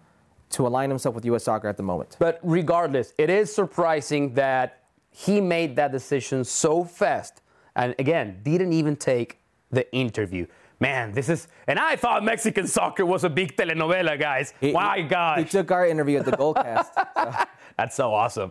to align himself with U.S. Soccer at the moment. But regardless, it is surprising that he made that decision so fast. And again, didn't even take the interview. Man, this is, and I thought Mexican soccer was a big telenovela, guys. He- My gosh. He took our interview at the Goldcast. That's so awesome.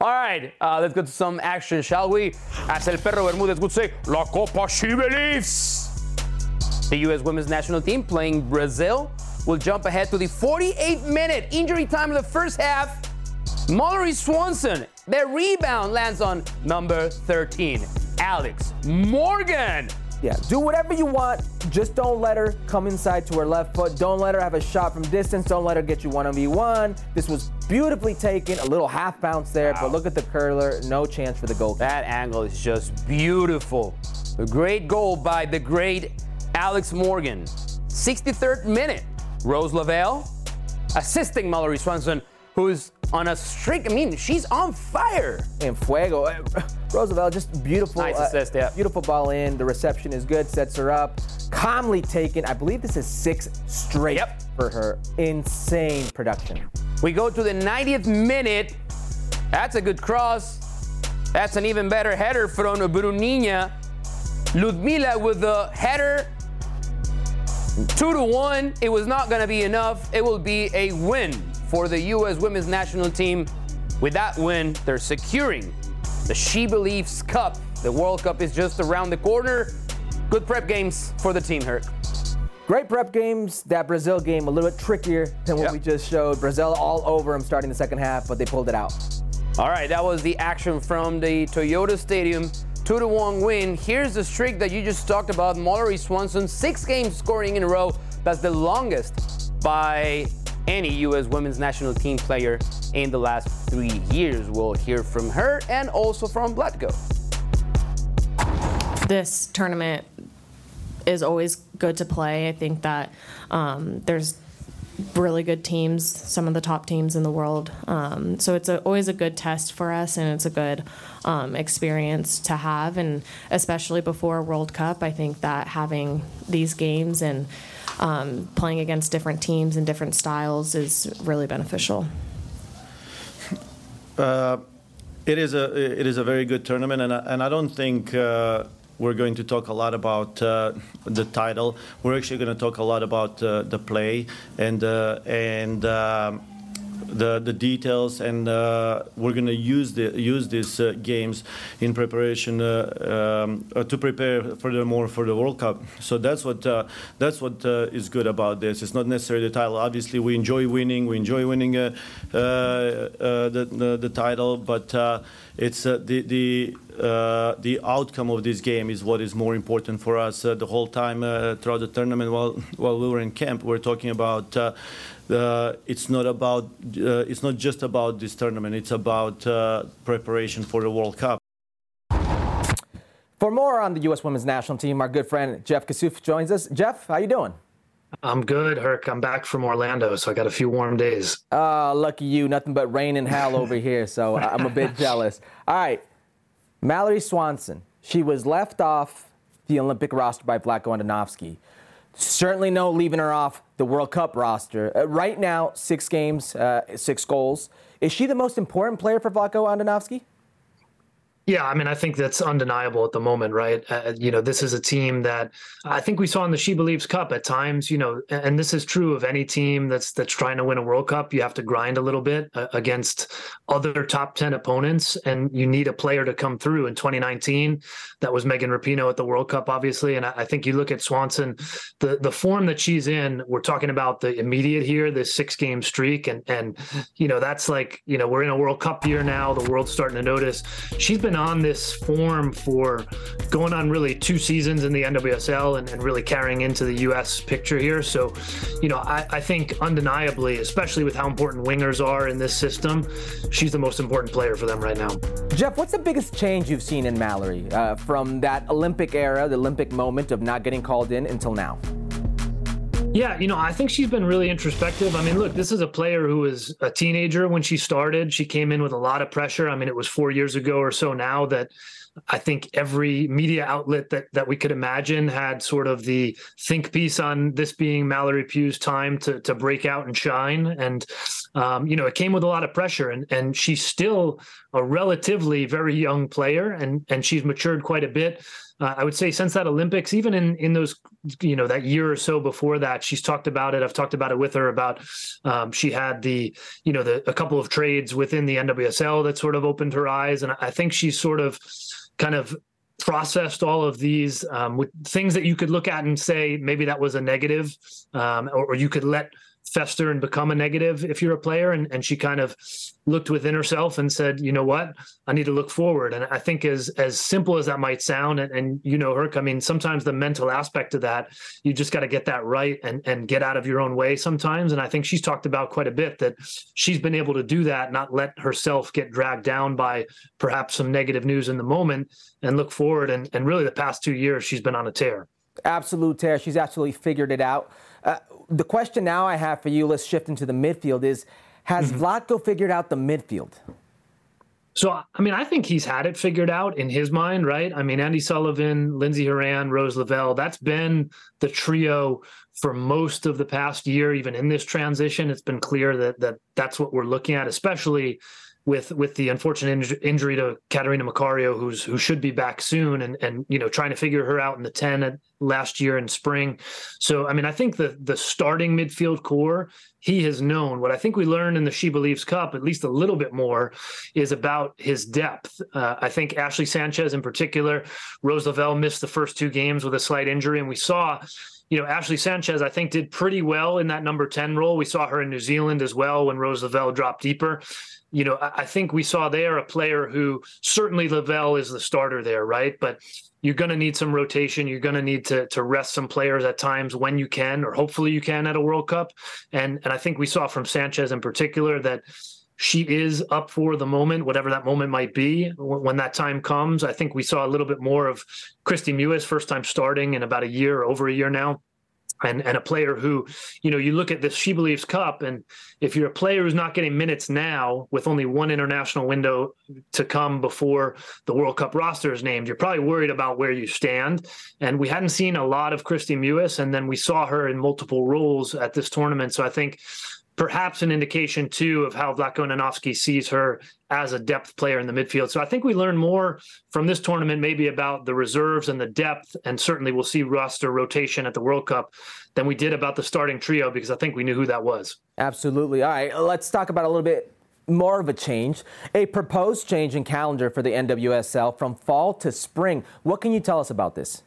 All right, uh, let's go to some action, shall we? As El Perro Bermudez would say, La Copa She believes. The U.S. women's national team playing Brazil will jump ahead to the 48 minute injury time of the first half. Mallory Swanson, their rebound lands on number 13, Alex Morgan. Yeah, do whatever you want. Just don't let her come inside to her left foot. Don't let her have a shot from distance. Don't let her get you 1v1. This was beautifully taken. A little half bounce there, wow. but look at the curler. No chance for the goal. That angle is just beautiful. A great goal by the great Alex Morgan. 63rd minute. Rose Lavelle assisting Mallory Swanson, who's on a streak. I mean, she's on fire. In fuego. Eh, Rose Lavelle, just beautiful. Nice assist, uh, yeah. Beautiful ball in. The reception is good. Sets her up. Calmly taken. I believe this is six straight yep. for her. Insane production. We go to the 90th minute. That's a good cross. That's an even better header from Bruninha. Ludmila with the header. Two to one. It was not going to be enough. It will be a win for the U.S. women's national team. With that win, they're securing the She Believes Cup. The World Cup is just around the corner. Good prep games for the team, Herc. Great prep games. That Brazil game a little bit trickier than what yep. we just showed. Brazil all over them starting the second half, but they pulled it out. All right, that was the action from the Toyota Stadium. Two to one win. Here's the streak that you just talked about. Mallory Swanson, six games scoring in a row. That's the longest by any U.S. women's national team player in the last three years. We'll hear from her and also from Vlatko. This tournament is always good to play. I think that um, there's really good teams, some of the top teams in the world. Um, so it's a, always a good test for us, and it's a good um, experience to have. And especially before a World Cup, I think that having these games and um, playing against different teams and different styles is really beneficial. Uh, it is a it is a very good tournament, and I, and I don't think. Uh, we're going to talk a lot about uh, the title. We're actually going to talk a lot about uh, the play and uh, and um, the the details, and uh, we're going to use the use these uh, games in preparation uh, um, uh, to prepare furthermore for the World Cup. So that's what uh, that's what uh, is good about this. It's not necessarily the title. Obviously, we enjoy winning. We enjoy winning the, the, the title, but it's the the the outcome of this game is what is more important for us. the whole time throughout the tournament, while while we were in camp, we we're talking about uh, it's not about uh, it's not just about this tournament. It's about uh, preparation for the World Cup. For more on the U.S. Women's National Team, our good friend Jeff Kassouf joins us. Jeff, how you doing? I'm good, Herc. I'm back from Orlando, so I got a few warm days. Oh, lucky you. Nothing but rain and hell over here, so I'm a bit jealous. All right. Mallory Swanson. She was left off the Olympic roster by Vlatko Andonovski. Certainly no leaving her off the World Cup roster. Uh, right now, six games, uh, six goals. Is she the most important player for Vlatko Andonovski? Yeah, I mean, I think that's undeniable at the moment, right? Uh, you know, this is a team that I think we saw in the She Believes Cup at times. You know, and this is true of any team that's that's trying to win a World Cup. You have to grind a little bit uh, against other top ten opponents, and you need a player to come through. In 2019, that was Megan Rapinoe at the World Cup, obviously, and I, I think you look at Swanson, the the form that she's in. We're talking about the immediate here, this six game streak, and and you know that's like you know we're in a World Cup year now. The world's starting to notice. She's been on this form for going on really two seasons in the NWSL and, and really carrying into the U.S. picture here. So, you know, I, I, think undeniably, especially with how important wingers are in this system, she's the most important player for them right now. Jeff, what's the biggest change you've seen in Mallory uh, from that Olympic era, the Olympic moment of not getting called in until now? Yeah, you know, I think she's been really introspective. I mean, look, this is a player who was a teenager when she started. She came in with a lot of pressure. I mean, it was four years ago or so now that I think every media outlet that that we could imagine had sort of the think piece on this being Mallory Pugh's time to to break out and shine. And um, you know, it came with a lot of pressure. And and she's still a relatively very young player, and and she's matured quite a bit. Uh, I would say since that Olympics, even in in those you know that year or so before that, she's talked about it. I've talked about it with her about um, she had the you know the a couple of trades within the NWSL that sort of opened her eyes, and I think she's sort of kind of processed all of these um, with things that you could look at and say maybe that was a negative, um, or, or, you could let fester and become a negative if you're a player. And, and she kind of looked within herself and said, you know what, I need to look forward. And I think as as simple as that might sound, and, and you know, Herc, I mean, sometimes the mental aspect of that, you just got to get that right and and get out of your own way sometimes. And I think she's talked about quite a bit that she's been able to do that, not let herself get dragged down by perhaps some negative news in the moment and look forward. And and really the past two years she's been on a tear. Absolute tear. She's absolutely figured it out. Uh, the question now I have for you, let's shift into the midfield, is has mm-hmm. Vlatko figured out the midfield? So, I mean, I think he's had it figured out in his mind, right? I mean, Andi Sullivan, Lindsey Horan, Rose Lavelle, that's been the trio for most of the past year, even in this transition. It's been clear that, that that's what we're looking at, especially with with the unfortunate injury to Catarina Macario, who's who should be back soon, and and you know trying to figure her out in the ten last year in spring. So I mean, I think the the starting midfield core he has known. What I think we learned in the She Believes Cup, at least a little bit more, is about his depth. Uh, I think Ashley Sanchez in particular, Rose Lavelle missed the first two games with a slight injury, and we saw you know, Ashley Sanchez, I think, did pretty well in that number 10 role. We saw her in New Zealand as well when Rose Lavelle dropped deeper you know, I think we saw there a player who certainly Lavelle is the starter there, right? But you're going to need some rotation. You're going to need to to rest some players at times when you can, or hopefully you can at a World Cup. And and I think we saw from Sanchez in particular that she is up for the moment, whatever that moment might be. When that time comes, I think we saw a little bit more of Kristie Mewis, first time starting in about a year, over a year now and and a player who, you know, you look at this She Believes Cup, and if you're a player who's not getting minutes now with only one international window to come before the World Cup roster is named, you're probably worried about where you stand. And we hadn't seen a lot of Kristie Mewis, and then we saw her in multiple roles at this tournament. So I think perhaps an indication too of how Vlatko Andonovski sees her as a depth player in the midfield. So I think we learn more from this tournament, maybe about the reserves and the depth, and certainly we'll see roster rotation at the World Cup than we did about the starting trio because I think we knew who that was. Absolutely. All right, let's talk about a little bit more of a change, a proposed change in calendar for the NWSL from fall to spring. What can you tell us about this?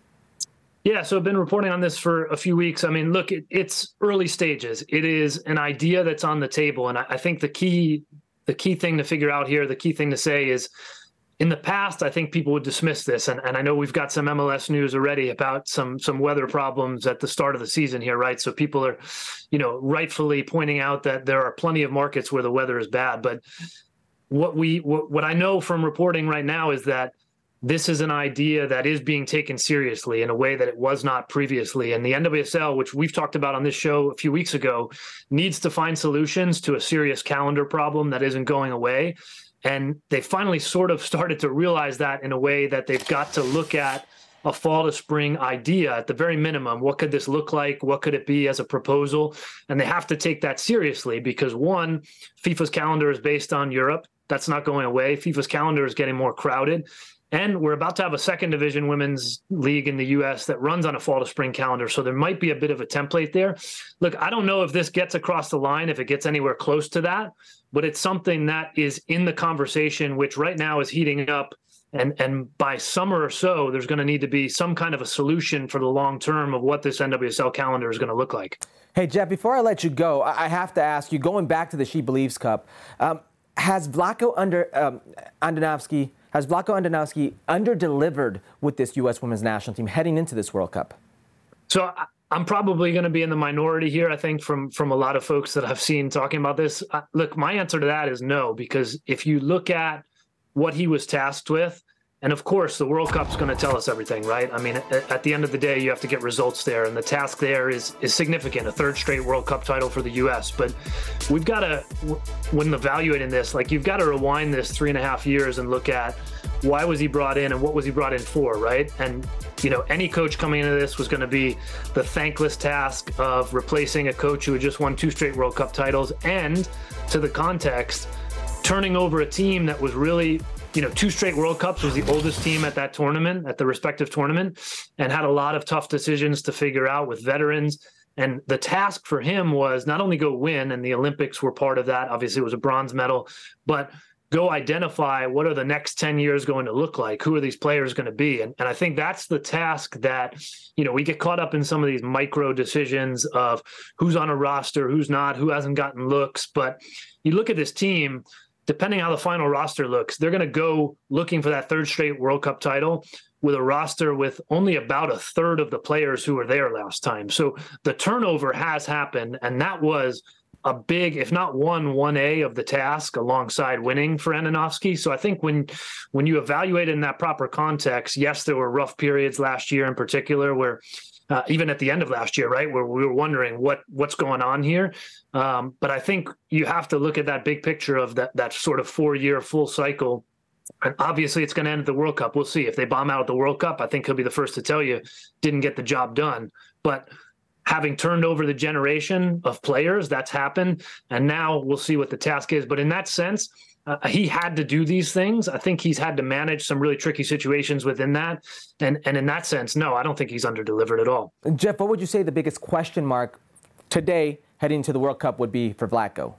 Yeah, so I've been reporting on this for a few weeks. I mean, look, it, it's early stages. It is an idea that's on the table, and I, I think the key the key thing to figure out here, the key thing to say is in the past, I think people would dismiss this, and, and I know we've got some MLS news already about some some weather problems at the start of the season here, right? So people are, you know, rightfully pointing out that there are plenty of markets where the weather is bad. But what we what, what I know from reporting right now is that this is an idea that is being taken seriously in a way that it was not previously. And the NWSL, which we've talked about on this show a few weeks ago, needs to find solutions to a serious calendar problem that isn't going away. And they finally sort of started to realize that in a way that they've got to look at a fall to spring idea at the very minimum. What could this look like? What could it be as a proposal? And they have to take that seriously because one, FIFA's calendar is based on Europe. That's not going away. FIFA's calendar is getting more crowded. And we're about to have a second division women's league in the US that runs on a fall to spring calendar. So there might be a bit of a template there. Look, I don't know if this gets across the line, if it gets anywhere close to that, but it's something that is in the conversation, which right now is heating up. And, and by summer or so, there's going to need to be some kind of a solution for the long term of what this NWSL calendar is going to look like. Hey, Jeff, before I let you go, I have to ask you, going back to the She Believes Cup, um, has Vlatko under um, Andonovski has Vlatko Andonovski underdelivered with this U.S. women's national team heading into this World Cup? So I'm probably going to be in the minority here. I think from from a lot of folks that I've seen talking about this. look, my answer to that is no, because if you look at what he was tasked with, And of course, the World Cup's going to tell us everything, right? I mean, at, the end of the day, you have to get results there, and the task there is is significant. A third straight World Cup title for the U.S. But we've got to, when evaluating this, like you've got to rewind this three and a half years and look at why was he brought in and what was he brought in for, right? And you know, any coach coming into this was going to be the thankless task of replacing a coach who had just won two straight World Cup titles, and to the context, turning over a team that was really you know, two straight World Cups was the oldest team at that tournament, at the respective tournament, and had a lot of tough decisions to figure out with veterans. And the task for him was not only go win, and the Olympics were part of that. Obviously, it was a bronze medal, but go identify what are the next 10 years going to look like who are these players going to be and, and i think that's the task that you know we get caught up in some of these micro decisions of who's on a roster who's not who hasn't gotten looks but you look at this team depending how the final roster looks, they're going to go looking for that third straight World Cup title with a roster with only about a third of the players who were there last time. So the turnover has happened, and that was a big, if not one, one A of the task alongside winning for Andonovski. So I think when when you evaluate in that proper context, yes, there were rough periods last year in particular where uh, even at the end of last year, right, where we were wondering what what's going on here. Um, but I think you have to look at that big picture of that that sort of four year full cycle. And obviously, it's going to end at the World Cup. We'll see if they bomb out the World Cup. I think he'll be the first to tell you didn't get the job done. But having turned over the generation of players, that's happened, and now we'll see what the task is. But in that sense uh, he had to do these things. I think he's had to manage some really tricky situations within that. And and in that sense, no, I don't think he's underdelivered at all. Jeff, what would you say the biggest question mark today heading to the World Cup would be for Vlatko?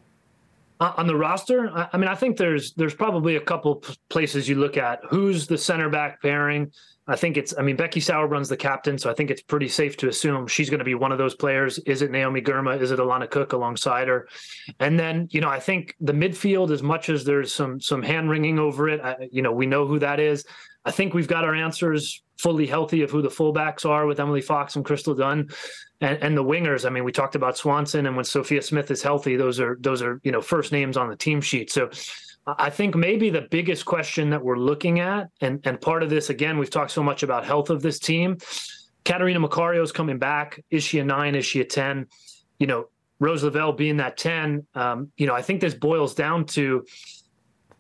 Uh, on the roster, I, mean, I think there's there's probably a couple places you look at. Who's the center back pairing? I think it's, I mean, Becky Sauerbrunn's the captain, so I think it's pretty safe to assume she's going to be one of those players. Is it Naomi Girma? Is it Alana Cook alongside her? And then, you know, I think the midfield, as much as there's some some hand wringing over it, I, you know, we know who that is. I think we've got our answers fully healthy of who the fullbacks are with Emily Fox and Crystal Dunn. And, and the wingers, I mean, we talked about Swanson, and when Sophia Smith is healthy, those are those are you know first names on the team sheet. So I think maybe the biggest question that we're looking at, and, and part of this, again, we've talked so much about health of this team. Catarina Macario is coming back. Is she a nine? Is she a 10? You know, Rose Lavelle being that 10. Um, you know, I think this boils down to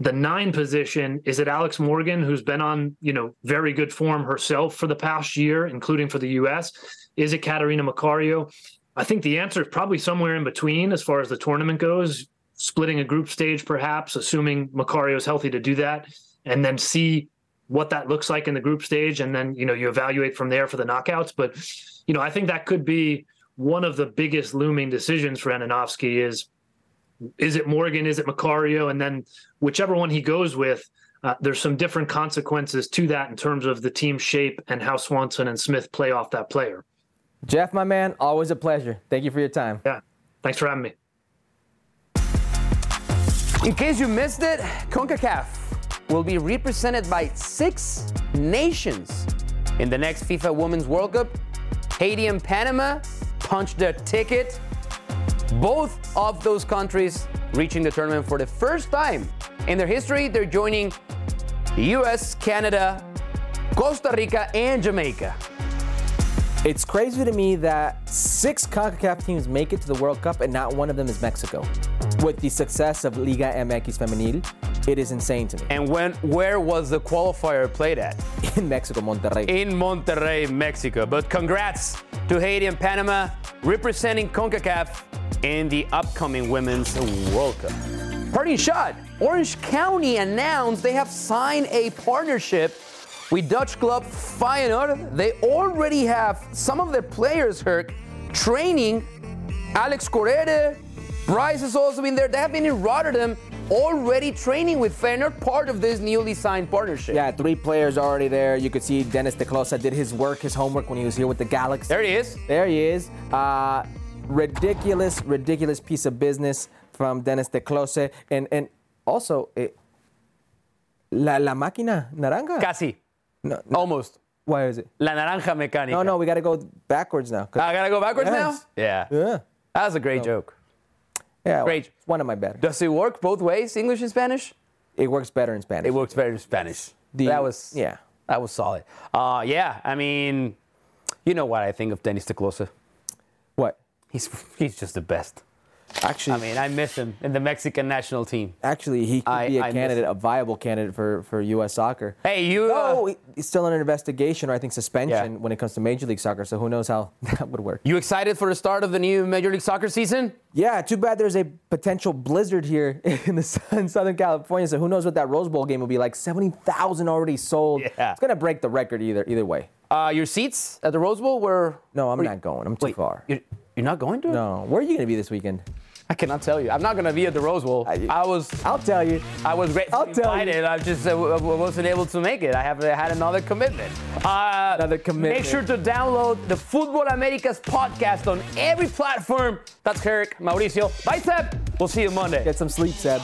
the nine position. Is it Alex Morgan, who's been on, you know, very good form herself for the past year, including for the U.S.? Is it Catarina Macario? I think the answer is probably somewhere in between as far as the tournament goes splitting a group stage, perhaps, assuming Macario is healthy to do that, and then see what that looks like in the group stage, and then you know you evaluate from there for the knockouts. But you know, I think that could be one of the biggest looming decisions for Andonovski is is it Morgan, is it Macario, and then whichever one he goes with. Uh, there's some different consequences to that in terms of the team shape and how Swanson and Smith play off that player. Jeff, my man, always a pleasure. Thank you for your time. Yeah. Thanks for having me. In case you missed it, CONCACAF will be represented by six nations in the next FIFA Women's World Cup. Haiti and Panama punched their ticket. Both of those countries reaching the tournament for the first time in their history. They're joining the US, Canada, Costa Rica, and Jamaica. It's crazy to me that six CONCACAF teams make it to the World Cup and not one of them is Mexico. With the success of Liga MX Femenil, it is insane to me. And when where was the qualifier played at? In Mexico, Monterrey. In Monterrey, Mexico. But congrats to Haiti and Panama representing CONCACAF in the upcoming Women's World Cup. Parting shot. Orange County announced they have signed a partnership with Dutch club Feyenoord. They already have some of their players, Herc, training. Alex Correa, Bryce has also been there. They have been in Rotterdam already training with Feyenoord, part of this newly signed partnership. Yeah, three players already there. You could see Dennis te Kloese did his work, his homework when he was here with the Galaxy. There he is. There he is. Uh, ridiculous, ridiculous piece of business from Dennis te Kloese. And, and also, eh, la, la máquina naranja. Casi. No, no. Almost. Why is it? La naranja mecánica. No, no, we got to go backwards now. I got to go backwards Yes. now? Yeah. Yeah. That was a great No. joke. Yeah, Great. It's one of my better. Does it work both ways, English and Spanish? It works better in Spanish. It works better in Spanish. The- that was yeah. that was solid. Uh, yeah, I mean, you know what I think of Dennis te Kloese. What? He's he's just the best. Actually, I mean, I miss him in the Mexican national team. Actually, he could I- be a I candidate, a viable candidate for, for U.S. soccer. Hey, you. No, uh, he's still under investigation or I think suspension Yeah. when it comes to Major League Soccer. So who knows how that would work? you excited for the start of the new Major League Soccer season? Yeah, too bad there's a potential blizzard here in the in Southern California. So who knows what that Rose Bowl game will be like? Seventy thousand already sold. Yeah. it's gonna break the record either either way. Uh, your seats at the Rose Bowl were. No, I'm were- not going. I'm too Wait, far. You're, you're not going to it? No, where are you gonna be this weekend? I cannot tell you. I'm not going to be at the Rose Bowl. I, was. I'll tell you. I was great. I'll tell you. I just uh, w- w- wasn't able to make it. I have I had another commitment. Uh, Another commitment. Make sure to download the Football Americas podcast on every platform. That's Herrick, Mauricio. Bye, Seb. We'll see you Monday. Get some sleep, Seb.